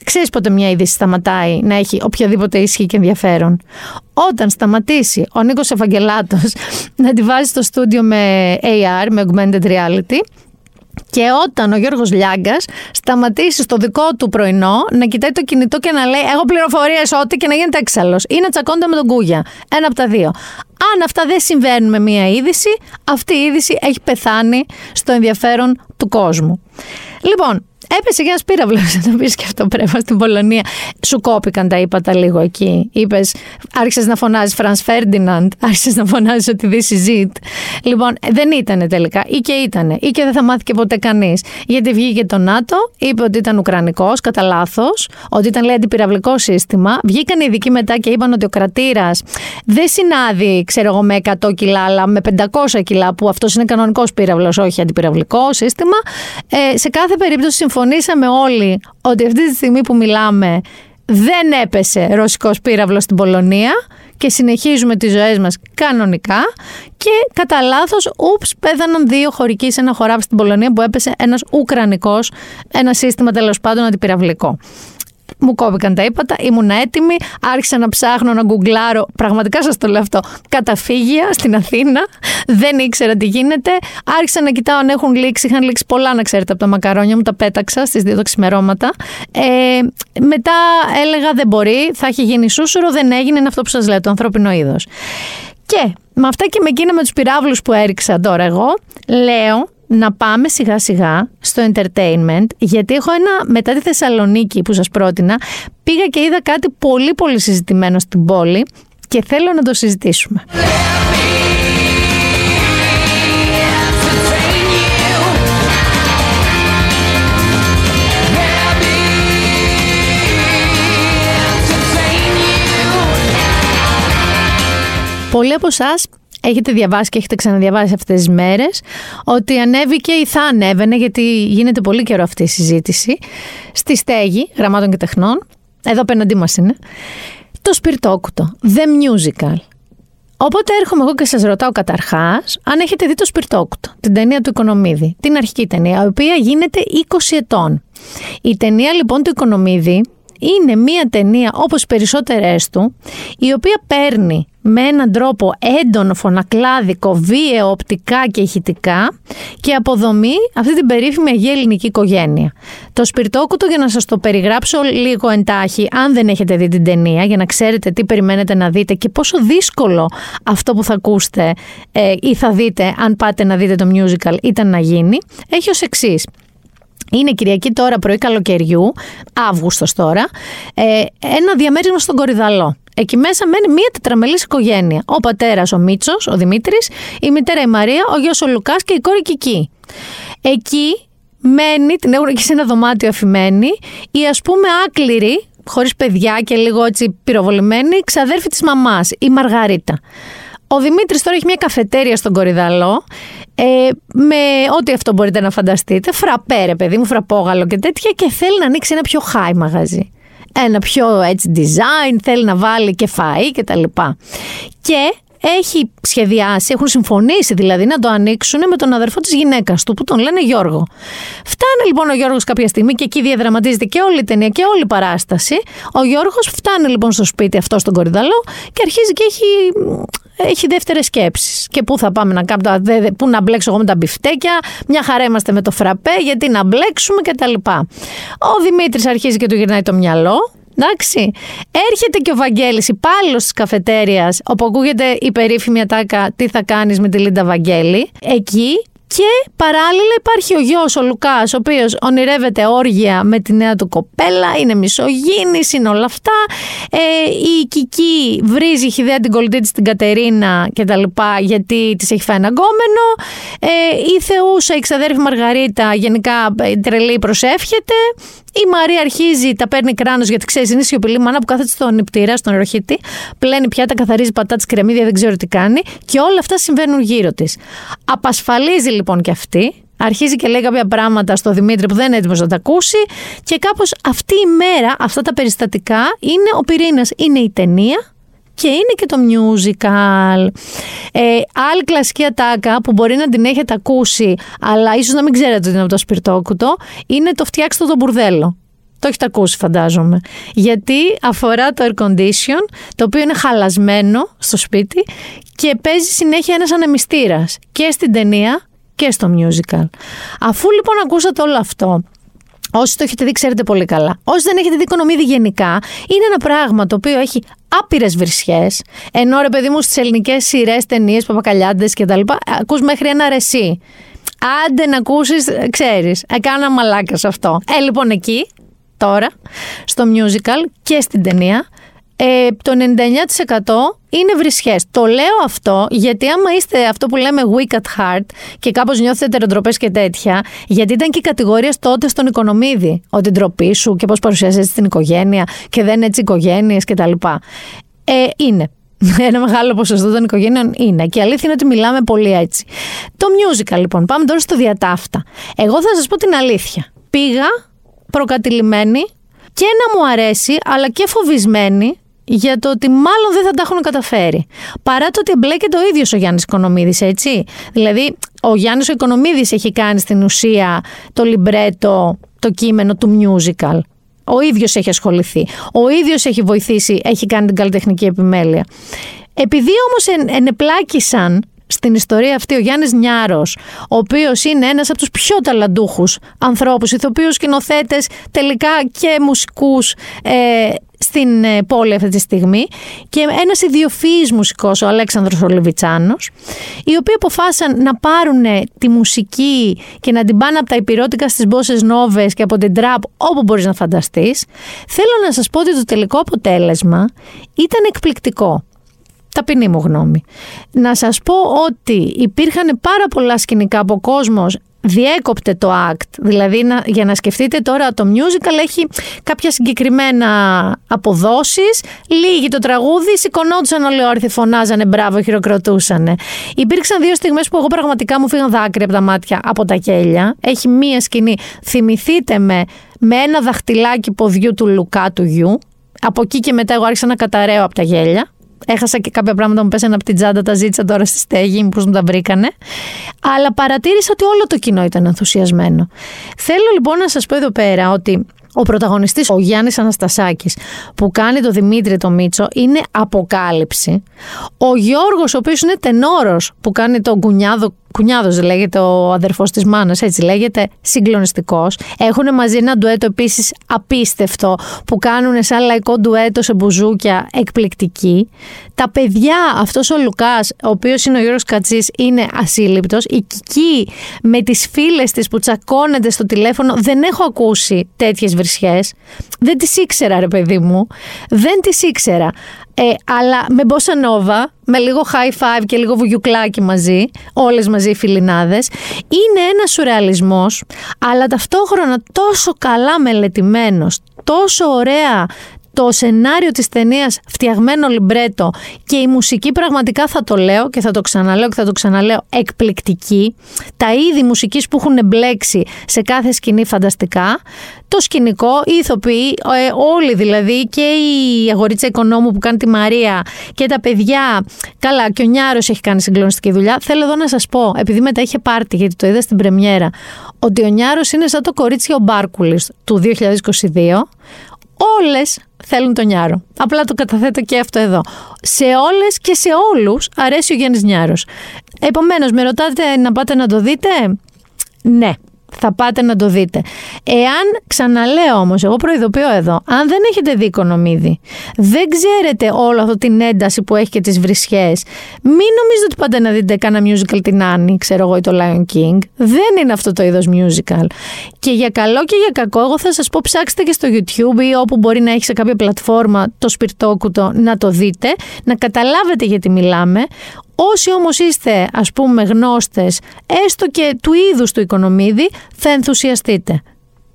Ξέρεις πότε μια είδηση σταματάει να έχει οποιαδήποτε ισχύ και ενδιαφέρον. Όταν σταματήσει ο Νίκος Ευαγγελάτος να τη βάζει στο στούντιο με AR, με Augmented Reality, και όταν ο Γιώργος Λιάγκας σταματήσει στο δικό του πρωινό να κοιτάει το κινητό και να λέει Έχω πληροφορίες ό,τι και να γίνεται έξαλλο ή να τσακώνεται με τον Κούγια. Ένα από τα δύο. Αν αυτά δεν συμβαίνουν με μία είδηση, αυτή η είδηση έχει πεθάνει στο ενδιαφέρον του κόσμου. Λοιπόν, Έπεσε για ένας πύραυλος, να πεις και αυτό πρέπει στην Πολωνία. Σου κόπηκαν τα ύπατα λίγο εκεί. Είπες, άρχισες να φωνάζεις Φραν Φέρντιναντ, άρχισες να φωνάζεις ότι this is it. Λοιπόν, δεν ήταν τελικά. Ή και ήταν. Ή και δεν θα μάθει και ποτέ κανείς. Γιατί βγήκε το ΝΑΤΟ, είπε ότι ήταν Ουκρανικός, κατά λάθος, ότι ήταν λέει αντιπυραυλικό σύστημα. Βγήκαν οι ειδικοί μετά και είπαν ότι ο κρατήρας δεν συνάδει, ξέρω εγώ, με 100 κιλά, αλλά με 500 κιλά, που αυτός είναι κανονικός πύραυλος, όχι αντιπυραυλικό σύστημα. Ε, σε κάθε περίπτωση συμφωνήσαμε όλοι ότι αυτή τη στιγμή που μιλάμε δεν έπεσε ρωσικός πύραυλος στην Πολωνία και συνεχίζουμε τις ζωές μας κανονικά και κατά λάθος, ούψ, πέθαναν δύο χωρικοί σε ένα χωράφι στην Πολωνία που έπεσε ένας Ουκρανικός, ένα σύστημα τέλος πάντων αντιπυραυλικό μου κόβηκαν τα ύπατα, ήμουν έτοιμη, άρχισα να ψάχνω, να γκουγκλάρω, πραγματικά σας το λέω αυτό, καταφύγια στην Αθήνα, δεν ήξερα τι γίνεται, άρχισα να κοιτάω αν έχουν λήξει, είχαν λήξει πολλά να ξέρετε από τα μακαρόνια μου, τα πέταξα στις δύο τα ξημερώματα. Ε, μετά έλεγα δεν μπορεί, θα έχει γίνει σούσουρο, δεν έγινε, είναι αυτό που σας λέω, το ανθρώπινο είδος. Και με αυτά και με εκείνα με τους πυράβλους που έριξα τώρα εγώ, λέω να πάμε σιγά σιγά στο entertainment γιατί έχω ένα μετά τη Θεσσαλονίκη που σας πρότεινα πήγα και είδα κάτι πολύ πολύ συζητημένο στην πόλη και θέλω να το συζητήσουμε. Πολλοί από εσάς έχετε διαβάσει και έχετε ξαναδιαβάσει αυτές τις μέρες ότι ανέβηκε ή θα ανέβαινε γιατί γίνεται πολύ καιρό αυτή η συζήτηση στη στέγη γραμμάτων και τεχνών. Εδώ απέναντί μας είναι. Το σπιρτόκουτο, The Musical. Οπότε έρχομαι εγώ και σας ρωτάω καταρχάς αν έχετε δει το Σπιρτόκουτο, την ταινία του Οικονομίδη, την αρχική ταινία, η οποία γίνεται 20 ετών. Η ταινία λοιπόν του Οικονομίδη είναι μία ταινία όπως περισσότερες του, η οποία παίρνει με έναν τρόπο έντονο, φωνακλάδικο, βίαιο, οπτικά και ηχητικά και αποδομεί αυτή την περίφημη Αγία Ελληνική οικογένεια. Το σπιρτόκουτο για να σας το περιγράψω λίγο εντάχει, αν δεν έχετε δει την ταινία, για να ξέρετε τι περιμένετε να δείτε και πόσο δύσκολο αυτό που θα ακούσετε ε, ή θα δείτε αν πάτε να δείτε το musical ήταν να γίνει, έχει ως εξής. Είναι Κυριακή τώρα πρωί καλοκαιριού, Αύγουστος τώρα, ε, ένα διαμέρισμα στον Κορυδαλό. Εκεί μέσα μένει μία τετραμελής οικογένεια. Ο πατέρας ο Μίτσος, ο Δημήτρης, η μητέρα η Μαρία, ο γιος ο Λουκάς και η κόρη Κική. Εκεί μένει, την έχουν εκεί σε ένα δωμάτιο αφημένη, η ας πούμε άκληρη, χωρίς παιδιά και λίγο έτσι πυροβολημένη, ξαδέρφη της μαμάς, η Μαργαρίτα. Ο Δημήτρης τώρα έχει μια καφετέρια στον Κορυδαλό ε, με ό,τι αυτό μπορείτε να φανταστείτε. Φραπέ ρε παιδί μου, φραπόγαλο και τέτοια και θέλει να ανοίξει ένα πιο high μαγαζί. Ένα πιο έτσι design, θέλει να βάλει και φαΐ και τα λοιπά. Και έχει σχεδιάσει, έχουν συμφωνήσει δηλαδή να το ανοίξουν με τον αδερφό της γυναίκας του που τον λένε Γιώργο. Φτάνει λοιπόν ο Γιώργος κάποια στιγμή και εκεί διαδραματίζεται και όλη η ταινία και όλη η παράσταση. Ο Γιώργος φτάνει λοιπόν στο σπίτι αυτό στον Κορυδαλό και αρχίζει και έχει έχει δεύτερες σκέψεις. Και πού θα πάμε να κάνουμε, πού να μπλέξω εγώ με τα μπιφτέκια, μια χαρά είμαστε με το φραπέ, γιατί να μπλέξουμε κτλ. Ο Δημήτρης αρχίζει και του γυρνάει το μυαλό. Εντάξει. Έρχεται και ο Βαγγέλης, υπάλληλος της καφετέριας, όπου ακούγεται η περίφημη ατάκα Τι θα κάνεις με τη Λίντα Βαγγέλη. Εκεί και παράλληλα υπάρχει ο γιος ο Λουκάς, ο οποίος ονειρεύεται όργια με τη νέα του κοπέλα, είναι μισογίνης, είναι όλα αυτά. Ε, η Κική βρίζει, έχει ιδέα την κολλητή της την Κατερίνα και τα λοιπά, γιατί της έχει φάει ένα γκόμενο. Ε, η Θεούσα, η ξαδέρφη Μαργαρίτα, γενικά ε, τρελή προσεύχεται. Η Μαρία αρχίζει, τα παίρνει κράνος γιατί ξέρεις, είναι σιωπηλή μάνα που κάθεται στον νηπτήρα, στον ροχίτη, πλένει πιάτα, καθαρίζει πατάτες κρεμμύδια, δεν ξέρω τι κάνει και όλα αυτά συμβαίνουν γύρω της. Απασφαλίζει λοιπόν και αυτή, αρχίζει και λέει κάποια πράγματα στο Δημήτρη που δεν είναι έτοιμος να τα ακούσει και κάπως αυτή η μέρα, αυτά τα περιστατικά είναι ο πυρήνας, είναι η ταινία και είναι και το musical. Ε, άλλη κλασική ατάκα που μπορεί να την έχετε ακούσει, αλλά ίσως να μην ξέρετε ότι είναι από το σπιρτόκουτο, είναι το φτιάξτε το μπουρδέλο. Το έχετε ακούσει φαντάζομαι. Γιατί αφορά το air condition, το οποίο είναι χαλασμένο στο σπίτι και παίζει συνέχεια ένας ανεμιστήρας και στην ταινία και στο musical. Αφού λοιπόν ακούσατε όλο αυτό, Όσοι το έχετε δει, ξέρετε πολύ καλά. Όσοι δεν έχετε δει οικονομίδη γενικά, είναι ένα πράγμα το οποίο έχει άπειρες βρισιές. Ενώ ρε παιδί μου στις ελληνικές σειρές, ταινίες, παπακαλιάντες κτλ. Ακούς μέχρι ένα ρεσί. Άντε να ακούσεις, ξέρεις. Έκανα μαλάκα σε αυτό. Ε, λοιπόν, εκεί, τώρα, στο musical και στην ταινία, ε, το 99% είναι βρισχές. Το λέω αυτό γιατί άμα είστε αυτό που λέμε weak at heart και κάπως νιώθετε τεροτροπέ και τέτοια, γιατί ήταν και οι κατηγορίε τότε στον οικονομίδη. Ότι ντροπή σου και πώς παρουσιάζεσαι την οικογένεια και δεν έτσι οικογένειες κτλ. Ε, είναι. Ένα μεγάλο ποσοστό των οικογένειων είναι. Και η αλήθεια είναι ότι μιλάμε πολύ έτσι. Το musical λοιπόν, πάμε τώρα στο διατάφτα. Εγώ θα σας πω την αλήθεια. Πήγα προκατηλημένη και να μου αρέσει, αλλά και φοβισμένη για το ότι μάλλον δεν θα τα έχουν καταφέρει. Παρά το ότι εμπλέκεται ο ίδιος ο Γιάννης Οικονομίδης, έτσι. Δηλαδή, ο Γιάννης ο Οικονομίδης έχει κάνει στην ουσία το λιμπρέτο, το κείμενο του musical. Ο ίδιος έχει ασχοληθεί. Ο ίδιος έχει βοηθήσει, έχει κάνει την καλλιτεχνική επιμέλεια. Επειδή όμως ενεπλάκησαν στην ιστορία αυτή ο Γιάννης Νιάρος, ο οποίος είναι ένας από τους πιο ταλαντούχους ανθρώπους, ηθοποιούς, σκηνοθέτες, τελικά και μουσικούς ε, στην ε, πόλη αυτή τη στιγμή και ένας ιδιοφυής μουσικός, ο Αλέξανδρος Ολεβιτσάνος, οι οποίοι αποφάσισαν να πάρουν τη μουσική και να την πάνε από τα υπηρώτικα στις μπόσες νόβες και από την τραπ όπου μπορείς να φανταστείς. Θέλω να σας πω ότι το τελικό αποτέλεσμα ήταν εκπληκτικό ταπεινή μου γνώμη. Να σας πω ότι υπήρχαν πάρα πολλά σκηνικά από κόσμος διέκοπτε το act. Δηλαδή να, για να σκεφτείτε τώρα το musical έχει κάποια συγκεκριμένα αποδόσεις, λίγη το τραγούδι, σηκωνόντουσαν όλοι όρθιοι, φωνάζανε μπράβο, χειροκροτούσαν. Υπήρξαν δύο στιγμές που εγώ πραγματικά μου φύγαν δάκρυα από τα μάτια από τα κέλια. Έχει μία σκηνή, θυμηθείτε με, με ένα δαχτυλάκι ποδιού του Λουκά του γιου. Από εκεί και μετά εγώ άρχισα να καταραίω από τα γέλια. Έχασα και κάποια πράγματα μου πέσανε από την τσάντα, τα ζήτησα τώρα στη στέγη, μήπως μου τα βρήκανε. Αλλά παρατήρησα ότι όλο το κοινό ήταν ενθουσιασμένο. Θέλω λοιπόν να σας πω εδώ πέρα ότι ο πρωταγωνιστής, ο Γιάννης Αναστασάκης, που κάνει το Δημήτρη το Μίτσο, είναι αποκάλυψη. Ο Γιώργος, ο οποίος είναι τενόρος, που κάνει τον κουνιάδο Κουνιάδος λέγεται ο αδερφός της μάνας, έτσι λέγεται, συγκλονιστικός. Έχουν μαζί ένα ντουέτο επίσης απίστευτο που κάνουν σαν λαϊκό ντουέτο σε μπουζούκια εκπληκτική. Τα παιδιά, αυτός ο Λουκάς, ο οποίος είναι ο Γιώργος Κατσής, είναι ασύλληπτος. Η Κική με τις φίλες της που τσακώνεται στο τηλέφωνο, δεν έχω ακούσει τέτοιες βρισιές. Δεν τις ήξερα ρε παιδί μου, δεν τις ήξερα. Ε, αλλά με μπόσα νόβα, με λίγο high five και λίγο βουγιουκλάκι μαζί, όλες μαζί οι φιλινάδες, είναι ένας σουρεαλισμός, αλλά ταυτόχρονα τόσο καλά μελετημένος, τόσο ωραία το σενάριο της ταινίας φτιαγμένο λιμπρέτο και η μουσική πραγματικά θα το λέω και θα το ξαναλέω και θα το ξαναλέω εκπληκτική. Τα είδη μουσικής που έχουν μπλέξει σε κάθε σκηνή φανταστικά. Το σκηνικό, οι ηθοποιοί, ε, όλοι δηλαδή και η αγορίτσα οικονόμου που κάνει τη Μαρία και τα παιδιά. Καλά, και ο Νιάρος έχει κάνει συγκλονιστική δουλειά. Θέλω εδώ να σας πω, επειδή μετά είχε πάρτι γιατί το είδα στην πρεμιέρα, ότι ο Νιάρος είναι σαν το κορίτσι ο Μπάρκουλης του 2022 όλες θέλουν τον Νιάρο. Απλά το καταθέτω και αυτό εδώ. Σε όλες και σε όλους αρέσει ο Γιάννης Νιάρος. Επομένως, με ρωτάτε να πάτε να το δείτε; Ναι, θα πάτε να το δείτε. Εάν, ξαναλέω όμως, εγώ προειδοποιώ εδώ, αν δεν έχετε δει οικονομίδη, δεν ξέρετε όλο αυτό την ένταση που έχει και τις βρισιέ, μην νομίζετε ότι πάτε να δείτε κάνα musical την Άννη, ξέρω εγώ, ή το Lion King. Δεν είναι αυτό το είδος musical. Και για καλό και για κακό, εγώ θα σας πω ψάξτε και στο YouTube ή όπου μπορεί να έχει σε κάποια πλατφόρμα το σπιρτόκουτο να το δείτε, να καταλάβετε γιατί μιλάμε. Όσοι όμως είστε ας πούμε γνώστες έστω και του είδους του οικονομίδη θα ενθουσιαστείτε.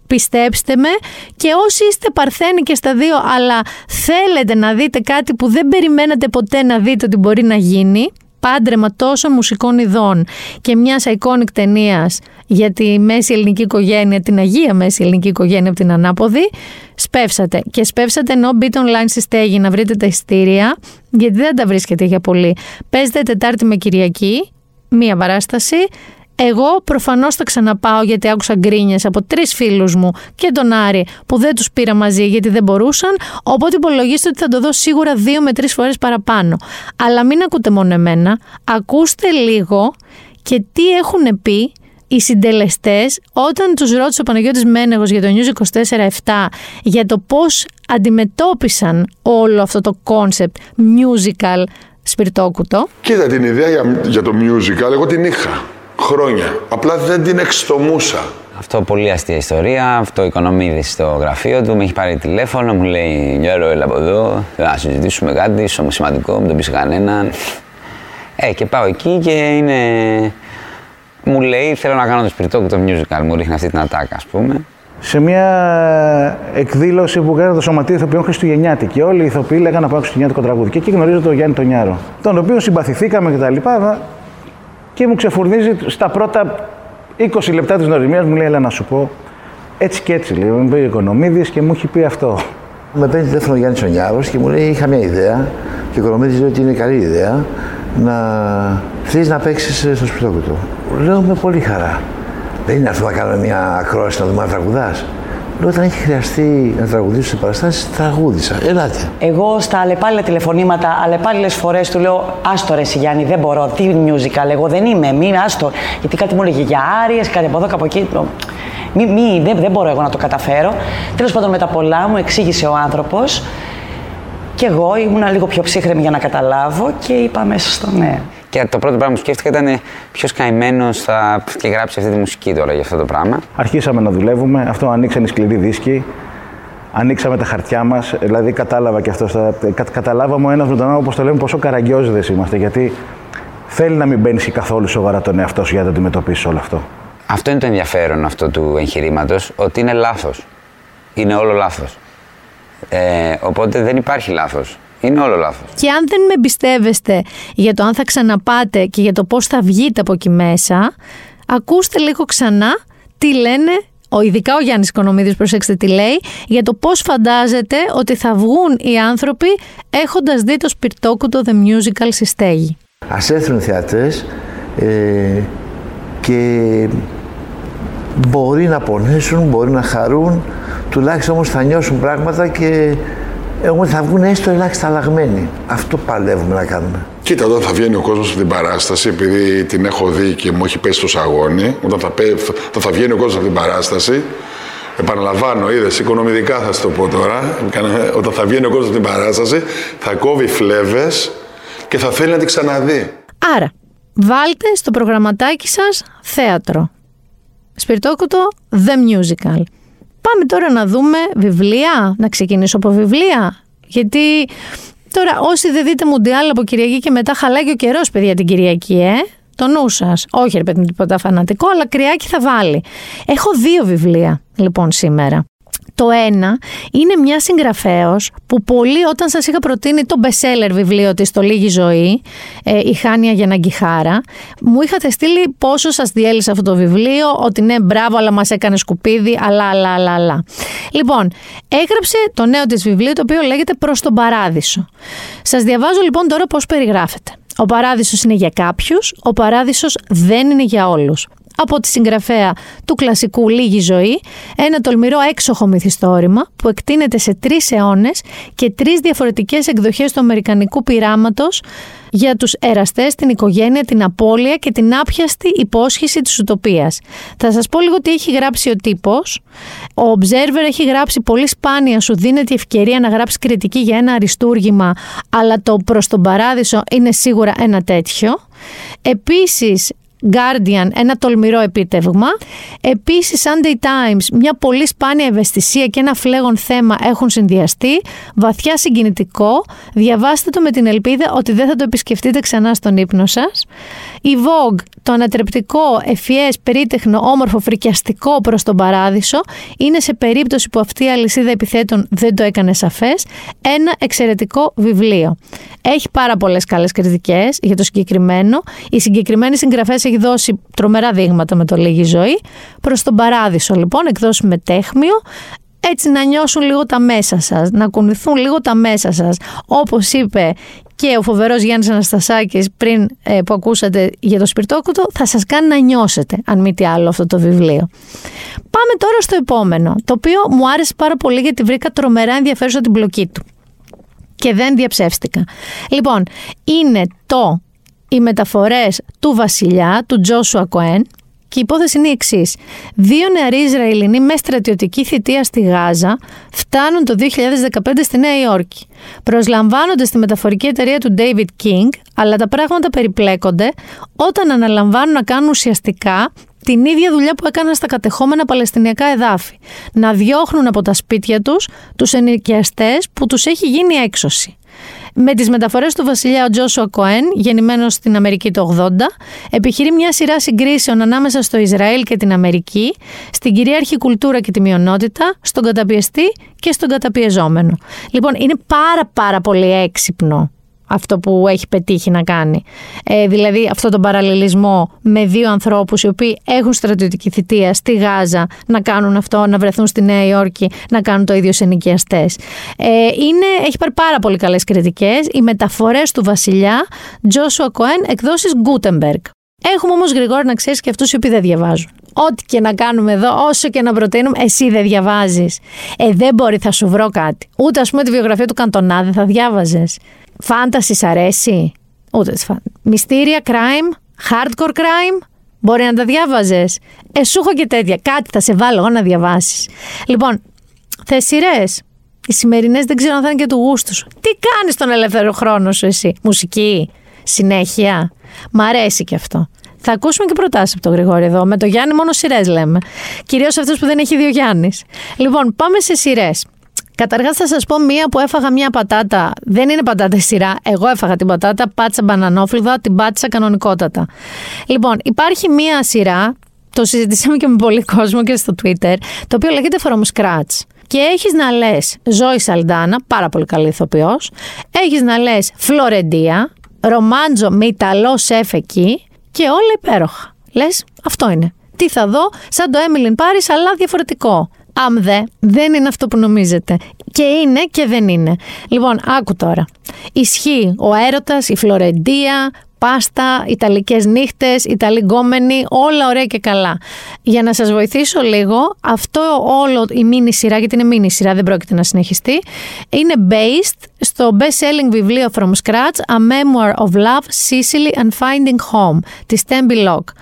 Πιστέψτε με και όσοι είστε παρθένοι και στα δύο αλλά θέλετε να δείτε κάτι που δεν περιμένατε ποτέ να δείτε ότι μπορεί να γίνει πάντρεμα τόσων μουσικών ειδών και μιας iconic ταινίας για τη μέση ελληνική οικογένεια, την Αγία μέση ελληνική οικογένεια από την Ανάποδη, σπεύσατε. Και σπεύσατε ενώ μπείτε online στη στέγη να βρείτε τα ειστήρια, γιατί δεν τα βρίσκετε για πολύ. Παίζετε Τετάρτη με Κυριακή, μία παράσταση, εγώ προφανώς θα ξαναπάω γιατί άκουσα γκρίνιες από τρεις φίλους μου και τον Άρη που δεν τους πήρα μαζί γιατί δεν μπορούσαν. Οπότε υπολογίστε ότι θα το δω σίγουρα δύο με τρεις φορές παραπάνω. Αλλά μην ακούτε μόνο εμένα. Ακούστε λίγο και τι έχουν πει οι συντελεστές όταν τους ρώτησε ο Παναγιώτης Μένεγος για το News 24-7 για το πώς αντιμετώπισαν όλο αυτό το concept musical σπιρτόκουτο. Κοίτα την ιδέα για, για το musical, εγώ την είχα χρόνια. Απλά δεν την εξτομούσα. Αυτό πολύ αστεία ιστορία. Αυτό οικονομίδης στο γραφείο του. Με έχει πάρει τηλέφωνο, μου λέει Γιώργο, έλα από εδώ. Να συζητήσουμε κάτι σημαντικό, μην τον πεις κανέναν. Ε, και πάω εκεί και είναι. Μου λέει: Θέλω να κάνω το σπιρτό και το musical. Μου ρίχνει αυτή την ατάκα, ας πούμε. Σε μια εκδήλωση που έκανε το Σωματείο Ηθοποιών Χριστουγεννιάτικη. Όλοι οι ηθοποιοί λέγανε να πάω Χριστουγεννιάτικο τραγούδι. Και εκεί γνωρίζω τον Γιάννη Τονιάρο. Τον οποίο συμπαθηθήκαμε κτλ και μου ξεφουρνίζει στα πρώτα 20 λεπτά της γνωριμίας μου λέει έλα να σου πω Έτσι και έτσι, λέει. Με πήρε ο Οικονομίδης και μου έχει πει αυτό. Με παίρνει τηλέφωνο ο Γιάννης Ονιάρο και μου λέει: Είχα μια ιδέα και ο Οικονομίδης λέει ότι είναι καλή ιδέα να θέλει να παίξεις στο σπιτόκι του. Λέω με πολύ χαρά. Δεν είναι αυτό να κάνουμε μια ακρόαση να δούμε αν τραγουδάς. Λέω όταν έχει χρειαστεί να τραγουδήσω σε παραστάσεις, τραγούδισα. Ελάτε. Εγώ στα αλλεπάλληλα τηλεφωνήματα, αλλεπάλληλες φορές του λέω: Άστο ρε Γιάννη, δεν μπορώ. Τι musical, εγώ δεν είμαι. Μην άστο. Γιατί κάτι μου έλεγε για άριες, κάτι από εδώ, κάπου εκεί. Μη, μη, δεν, δεν μπορώ εγώ να το καταφέρω. Τέλος πάντων, με τα πολλά μου εξήγησε ο άνθρωπος. Και εγώ ήμουν λίγο πιο ψύχρεμη για να καταλάβω και είπα μέσα στο ναι. Και το πρώτο πράγμα που σκέφτηκα ήταν ποιος καημένος θα και γράψει αυτή τη μουσική τώρα για αυτό το πράγμα. Αρχίσαμε να δουλεύουμε, αυτό ανοίξαν οι σκληροί δίσκοι. Ανοίξαμε τα χαρτιά μας, δηλαδή κατάλαβα και αυτός. Στα, κα, καταλάβαμε ο ένας με τον άλλο, όπως το λέμε, πόσο καραγκιόζηδε είμαστε. Γιατί θέλει να μην μπαίνει καθόλου σοβαρά τον εαυτό σου για να το αντιμετωπίσεις όλο αυτό. Αυτό είναι το ενδιαφέρον αυτό του εγχειρήματος, ότι είναι λάθος. Είναι όλο λάθος. Ε, οπότε δεν υπάρχει λάθος. Είναι όλο λάθος. Και αν δεν με εμπιστεύεστε για το αν θα ξαναπάτε και για το πώς θα βγείτε από εκεί μέσα, ακούστε λίγο ξανά τι λένε ο, ειδικά ο Γιάννης Οικονομίδης, προσέξτε τι λέει, για το πώς φαντάζεται ότι θα βγουν οι άνθρωποι έχοντας δει το σπιρτόκουτο The Musical στη στέγη. Ας έρθουν οι θεατές ε, και μπορεί να πονέσουν, μπορεί να χαρούν, τουλάχιστον όμως θα νιώσουν πράγματα και εγώ θα βγουν έστω ελάχιστα αλλαγμένοι. Αυτό παλεύουμε να κάνουμε. Κοίτα, όταν θα βγαίνει ο κόσμος από την παράσταση, επειδή την έχω δει και μου έχει πέσει το σαγόνι, όταν θα, θα, θα βγαίνει ο κόσμος από την παράσταση, επαναλαμβάνω, είδες, οικονομικά θα σου το πω τώρα, όταν θα βγαίνει ο κόσμος από την παράσταση, θα κόβει φλέβες και θα θέλει να την ξαναδεί. Άρα, βάλτε στο προγραμματάκι σας θέατρο. Σπιρτόκουτο The Musical. Πάμε τώρα να δούμε βιβλία, να ξεκινήσω από βιβλία. Γιατί τώρα όσοι δεν δείτε Μουντιάλ από Κυριακή και μετά χαλάει και ο καιρός, παιδιά, την Κυριακή, ε. Το νου σας. Όχι, ρε παιδί, τίποτα φανατικό, αλλά κρυάκι θα βάλει. Έχω δύο βιβλία, λοιπόν, σήμερα. Το ένα είναι μια συγγραφέως που πολύ όταν σας είχα προτείνει το bestseller βιβλίο της «Το Λίγη Ζωή», ε, η Χάνια Γεναγκιχάρα, μου είχατε στείλει πόσο σας διέλυσε αυτό το βιβλίο, ότι ναι μπράβο αλλά μας έκανε σκουπίδι, αλλά αλλά αλλά αλλά. Λοιπόν, έγραψε το νέο της βιβλίο το οποίο λέγεται «Προς τον Παράδεισο». Σας διαβάζω λοιπόν τώρα πώς περιγράφεται. Ο παράδεισος είναι για κάποιους, ο παράδεισος δεν είναι για όλους από τη συγγραφέα του κλασικού Λίγη Ζωή, ένα τολμηρό έξοχο μυθιστόρημα που εκτείνεται σε τρεις αιώνες και τρεις διαφορετικές εκδοχές του αμερικανικού πειράματος για τους εραστές, την οικογένεια, την απώλεια και την άπιαστη υπόσχεση της ουτοπίας. Θα σας πω λίγο τι έχει γράψει ο τύπος. Ο Observer έχει γράψει πολύ σπάνια σου δίνεται η ευκαιρία να γράψεις κριτική για ένα αριστούργημα, αλλά το προς τον παράδεισο είναι σίγουρα ένα τέτοιο. Επίσης Guardian, ένα τολμηρό επίτευγμα. Επίσης, Sunday Times, μια πολύ σπάνια ευαισθησία και ένα φλέγον θέμα έχουν συνδυαστεί. Βαθιά συγκινητικό. Διαβάστε το με την ελπίδα ότι δεν θα το επισκεφτείτε ξανά στον ύπνο σας. Η Vogue, το ανατρεπτικό, ευφιές, περίτεχνο, όμορφο, φρικιαστικό προς τον παράδεισο, είναι σε περίπτωση που αυτή η αλυσίδα επιθέτων δεν το έκανε σαφές, ένα εξαιρετικό βιβλίο. Έχει πάρα πολλές καλές κριτικές για το συγκεκριμένο. Η συγκεκριμένη συγγραφέα έχει δώσει τρομερά δείγματα με το Λίγη Ζωή. Προς τον Παράδεισο λοιπόν, εκδώσει με τέχμιο, έτσι να νιώσουν λίγο τα μέσα σας, να κουνηθούν λίγο τα μέσα σας. Όπως είπε και ο φοβερός Γιάννης Αναστασάκης πριν ε, που ακούσατε για το σπιρτόκουτο, θα σας κάνει να νιώσετε, αν μη τι άλλο, αυτό το βιβλίο. Πάμε τώρα στο επόμενο, το οποίο μου άρεσε πάρα πολύ γιατί βρήκα τρομερά ενδιαφέρουσα την πλοκή του. Και δεν διαψεύστηκα. Λοιπόν, είναι το οι μεταφορές του βασιλιά, του Τζόσουα Κοέν, και η υπόθεση είναι η εξής. Δύο νεαροί Ισραηλινοί με στρατιωτική θητεία στη Γάζα φτάνουν το 2015 στη Νέα Υόρκη. Προσλαμβάνονται στη μεταφορική εταιρεία του David King, αλλά τα πράγματα περιπλέκονται όταν αναλαμβάνουν να κάνουν ουσιαστικά την ίδια δουλειά που έκαναν στα κατεχόμενα Παλαιστινιακά εδάφη. Να διώχνουν από τα σπίτια τους τους ενοικιαστές που τους έχει γίνει έξωση. Με τις μεταφορές του βασιλιά ο Τζόσουα Κοέν, γεννημένος στην Αμερική το 80, επιχειρεί μια σειρά συγκρίσεων ανάμεσα στο Ισραήλ και την Αμερική, στην κυρίαρχη κουλτούρα και τη μειονότητα, στον καταπιεστή και στον καταπιεζόμενο. Λοιπόν, είναι πάρα πάρα πολύ έξυπνο αυτό που έχει πετύχει να κάνει. Ε, δηλαδή αυτό τον παραλληλισμό με δύο ανθρώπους οι οποίοι έχουν στρατιωτική θητεία στη Γάζα να κάνουν αυτό, να βρεθούν στη Νέα Υόρκη, να κάνουν το ίδιο σε νοικιαστές. Ε, είναι, έχει πάρει πάρα πολύ καλές κριτικές. Οι μεταφορές του βασιλιά Joshua Cohen εκδόσεις Gutenberg. Έχουμε όμως γρηγόρα να ξέρεις και αυτούς οι οποίοι δεν διαβάζουν. Ό,τι και να κάνουμε εδώ, όσο και να προτείνουμε, εσύ δεν διαβάζεις. Ε, δεν μπορεί, θα σου βρω κάτι. Ούτε ας πούμε τη βιογραφία του Καντονά δεν θα διάβαζες. Φάντασης σ' αρέσει; Ούτε Μυστήρια, crime, hardcore crime. Μπορεί να τα διάβαζες. Ε, σου έχω και τέτοια. Κάτι θα σε βάλω εγώ να διαβάσεις. Λοιπόν, θες σειρές; Οι σημερινές δεν ξέρω αν θα είναι και του γούστου σου. Τι κάνεις τον ελεύθερο χρόνο σου, εσύ; Μουσική. Συνέχεια; Μ' αρέσει και αυτό. Θα ακούσουμε και προτάσεις από τον Γρηγόρη εδώ. Με το Γιάννη μόνο σειρές λέμε. Κυρίως αυτού που δεν έχει δύο Γιάννης. Λοιπόν, πάμε σε σειρές. Καταρχάς, θα σας πω μία που έφαγα μία πατάτα. Δεν είναι πατάτα σειρά. Εγώ έφαγα την πατάτα, πάτσα μπανανόφλουδα, την πάτησα κανονικότατα. Λοιπόν, υπάρχει μία σειρά. Το συζητήσαμε και με πολύ κόσμο και στο Twitter. Το οποίο λέγεται From Scratch. Και έχεις να λες Ζώη Σαλντάνα, πάρα πολύ καλή ηθοποιός. Έχεις να λες Φλωρεντία, ρομάντζο με Ιταλό σεφ εκεί και όλα υπέροχα. Λες, αυτό είναι. Τι θα δω, σαν το Emily Paris, αλλά διαφορετικό. Αμ δε, δεν είναι αυτό που νομίζετε. Και είναι και δεν είναι. Λοιπόν, άκου τώρα. Ισχύει ο έρωτας, η Φλωρεντία, πάστα, Ιταλικές νύχτες, Ιταλοί γκόμενοι, όλα ωραία και καλά. Για να σας βοηθήσω λίγο, αυτό όλο η μίνι σειρά, γιατί είναι μίνι σειρά, δεν πρόκειται να συνεχιστεί, είναι based στο best-selling βιβλίο From Scratch, A Memoir of Love, Sicily and Finding Home, της Tembi Locke.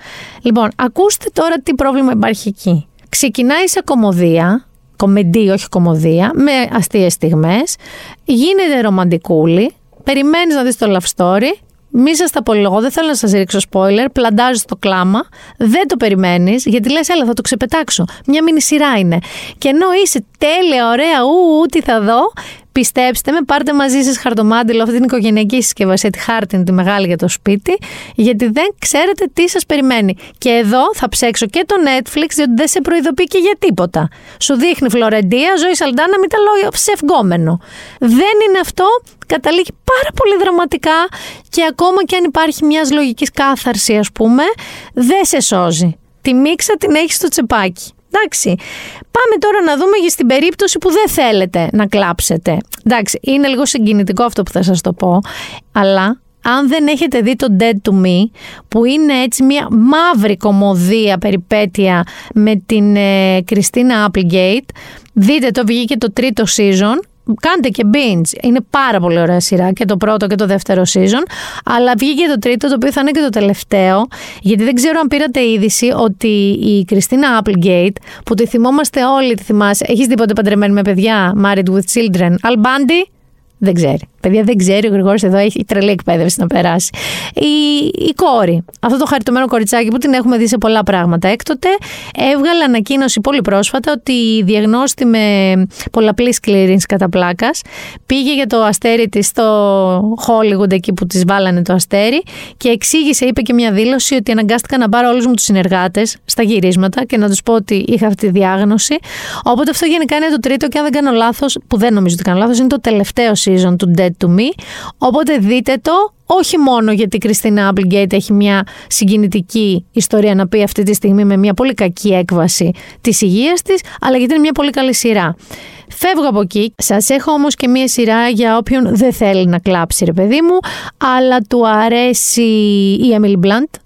Λοιπόν, ακούστε τώρα τι πρόβλημα υπάρχει εκεί. Ξεκινάει σε κομμωδία, κομμεντή, όχι κομμωδία, με αστείες στιγμές, γίνεται ρομαντικούλη, περιμένεις να δεις το love story μη σας τα απολογώ, δεν θέλω να σας ρίξω spoiler. Πλαντάζεις το κλάμα, δεν το περιμένεις, γιατί λες, έλα, θα το ξεπετάξω. Μια μινι σειρά είναι. Και ενώ είσαι τέλεια, ωραία, ου, ου, τι θα δω, Πιστέψτε με, πάρτε μαζί σας χαρτομάτιλο αυτή την οικογενειακή συσκευασία, τη χάρτιν, τη μεγάλη για το σπίτι, γιατί δεν ξέρετε τι σας περιμένει. Και εδώ θα ψέξω και το Netflix, διότι δεν σε προειδοποιεί και για τίποτα. Σου δείχνει Φλωρεντία, ζωή Σαλντάνα, μην τα λόγια ψευγκόμενο. Δεν είναι αυτό, καταλήγει πάρα πολύ δραματικά και ακόμα και αν υπάρχει μιας λογικής κάθαρσης, ας πούμε, δεν σε σώζει. Τη μίξα την έχεις στο τσεπάκι. Εντάξει. Πάμε τώρα να δούμε για στην περίπτωση που δεν θέλετε να κλάψετε. Εντάξει, είναι λίγο συγκινητικό αυτό που θα σας το πω, αλλά αν δεν έχετε δει το Dead to Me, που είναι έτσι μια μαύρη κομμωδία περιπέτεια με την Κριστίνα ε, Applegate, δείτε το, βγήκε το τρίτο season, κάντε και binge. Είναι πάρα πολύ ωραία σειρά και το πρώτο και το δεύτερο season. Αλλά βγήκε το τρίτο, το οποίο θα είναι και το τελευταίο. Γιατί δεν ξέρω αν πήρατε είδηση ότι η Κριστίνα Applegate, που τη θυμόμαστε όλοι, τη θυμάσαι. Έχεις δει ποτέ παντρεμένη με παιδιά, Married with Children. Αλμπάντι, δεν ξέρει. Παιδιά δεν ξέρει, ο Γρηγόρης εδώ έχει τρελή εκπαίδευση να περάσει. Η, η κόρη, αυτό το χαριτωμένο κοριτσάκι που την έχουμε δει σε πολλά πράγματα έκτοτε, έβγαλε ανακοίνωση πολύ πρόσφατα ότι η διαγνώστη με πολλαπλή σκληρίνς κατά πλάκας πήγε για το αστέρι της στο Hollywood εκεί που της βάλανε το αστέρι και εξήγησε, είπε και μια δήλωση ότι αναγκάστηκα να πάρω όλους μου τους συνεργάτες στα γυρίσματα και να τους πω ότι είχα αυτή τη διάγνωση. Οπότε αυτό γενικά είναι το τρίτο και αν δεν κάνω λάθος, που δεν νομίζω ότι κάνω λάθος, είναι το τελευταίο season του Dead to Me. Οπότε δείτε το, όχι μόνο γιατί η Κριστίνα Applegate έχει μια συγκινητική ιστορία να πει αυτή τη στιγμή με μια πολύ κακή έκβαση της υγείας της, αλλά γιατί είναι μια πολύ καλή σειρά. Φεύγω από εκεί. Σας έχω όμως και μία σειρά για όποιον δεν θέλει να κλάψει, ρε παιδί μου, αλλά του αρέσει η Emily Blunt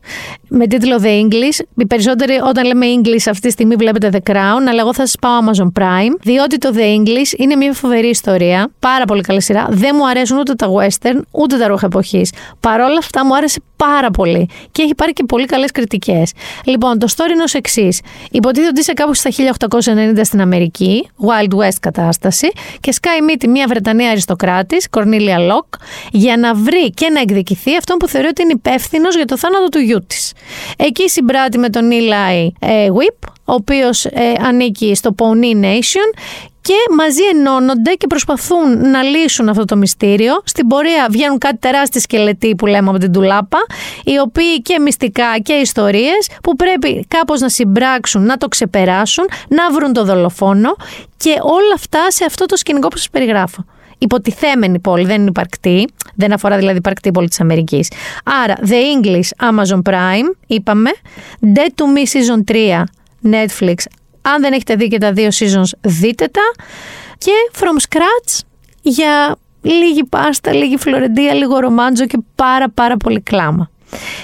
με τίτλο The English. Οι περισσότεροι όταν λέμε English αυτή τη στιγμή βλέπετε The Crown, αλλά εγώ θα σας πάω Amazon Prime, διότι το The English είναι μια φοβερή ιστορία. Πάρα πολύ καλή σειρά. Δεν μου αρέσουν ούτε τα western, ούτε τα ρούχα εποχής. Παρ' όλα αυτά μου άρεσε πάρα πολύ και έχει πάρει και πολύ καλές κριτικές. Λοιπόν, το story είναι ως εξής. Υποτίθεται ότι είσαι κάπου στα 1890 στην Αμερική, Wild West κατάσταση, και σκάει μύτη μια Βρετανίδα αριστοκράτης, Cornelia Locke, για να βρει και να εκδικηθεί αυτόν που θεωρεί ότι είναι υπεύθυνος για το θάνατο του γιού της. Εκεί συμπράττει με τον Eli ε, Whipp, ο οποίος ε, ανήκει στο Pawnee Nation και μαζί ενώνονται και προσπαθούν να λύσουν αυτό το μυστήριο. Στην πορεία βγαίνουν κάτι τεράστιοι σκελετοί που λέμε από την ντουλάπα, οι οποίοι και μυστικά και ιστορίες που πρέπει κάπως να συμπράξουν, να το ξεπεράσουν, να βρουν το δολοφόνο και όλα αυτά σε αυτό το σκηνικό που σας περιγράφω. Υποτιθέμενη πόλη, δεν είναι υπαρκτή. Δεν αφορά δηλαδή υπαρκτή πόλη της Αμερικής. Άρα, The English, Amazon Prime, είπαμε. Dead to Me Season 3, Netflix. Αν δεν έχετε δει και τα δύο seasons, δείτε τα. Και From Scratch για λίγη πάστα, λίγη φλωρεντία, λίγο ρομάντζο και πάρα πάρα πολύ κλάμα.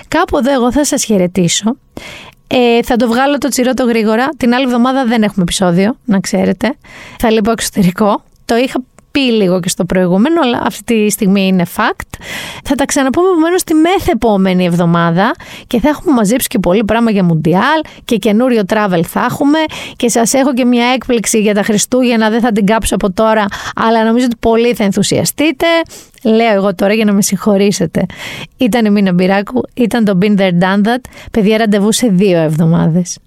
Κάπου εδώ εγώ θα σας χαιρετήσω. Ε, θα το βγάλω το τσιρότο γρήγορα. Την άλλη εβδομάδα δεν έχουμε επεισόδιο, να ξέρετε. Θα λείπω εξωτερικό. Το είχα πει λίγο και στο προηγούμενο, αλλά αυτή τη στιγμή είναι fact. Θα τα ξαναπούμε επομένως τη μεθεπόμενη εβδομάδα και θα έχουμε μαζέψει και πολύ πράγμα για Μουντιάλ και καινούριο travel θα έχουμε και σας έχω και μια έκπληξη για τα Χριστούγεννα, δεν θα την κάψω από τώρα, αλλά νομίζω ότι πολύ θα ενθουσιαστείτε. Λέω εγώ τώρα για να με συγχωρήσετε. Ήταν η Μίνα Μπυράκου, ήταν το Been There Done That. Παιδιά ραντεβού σε δύο εβδομάδες.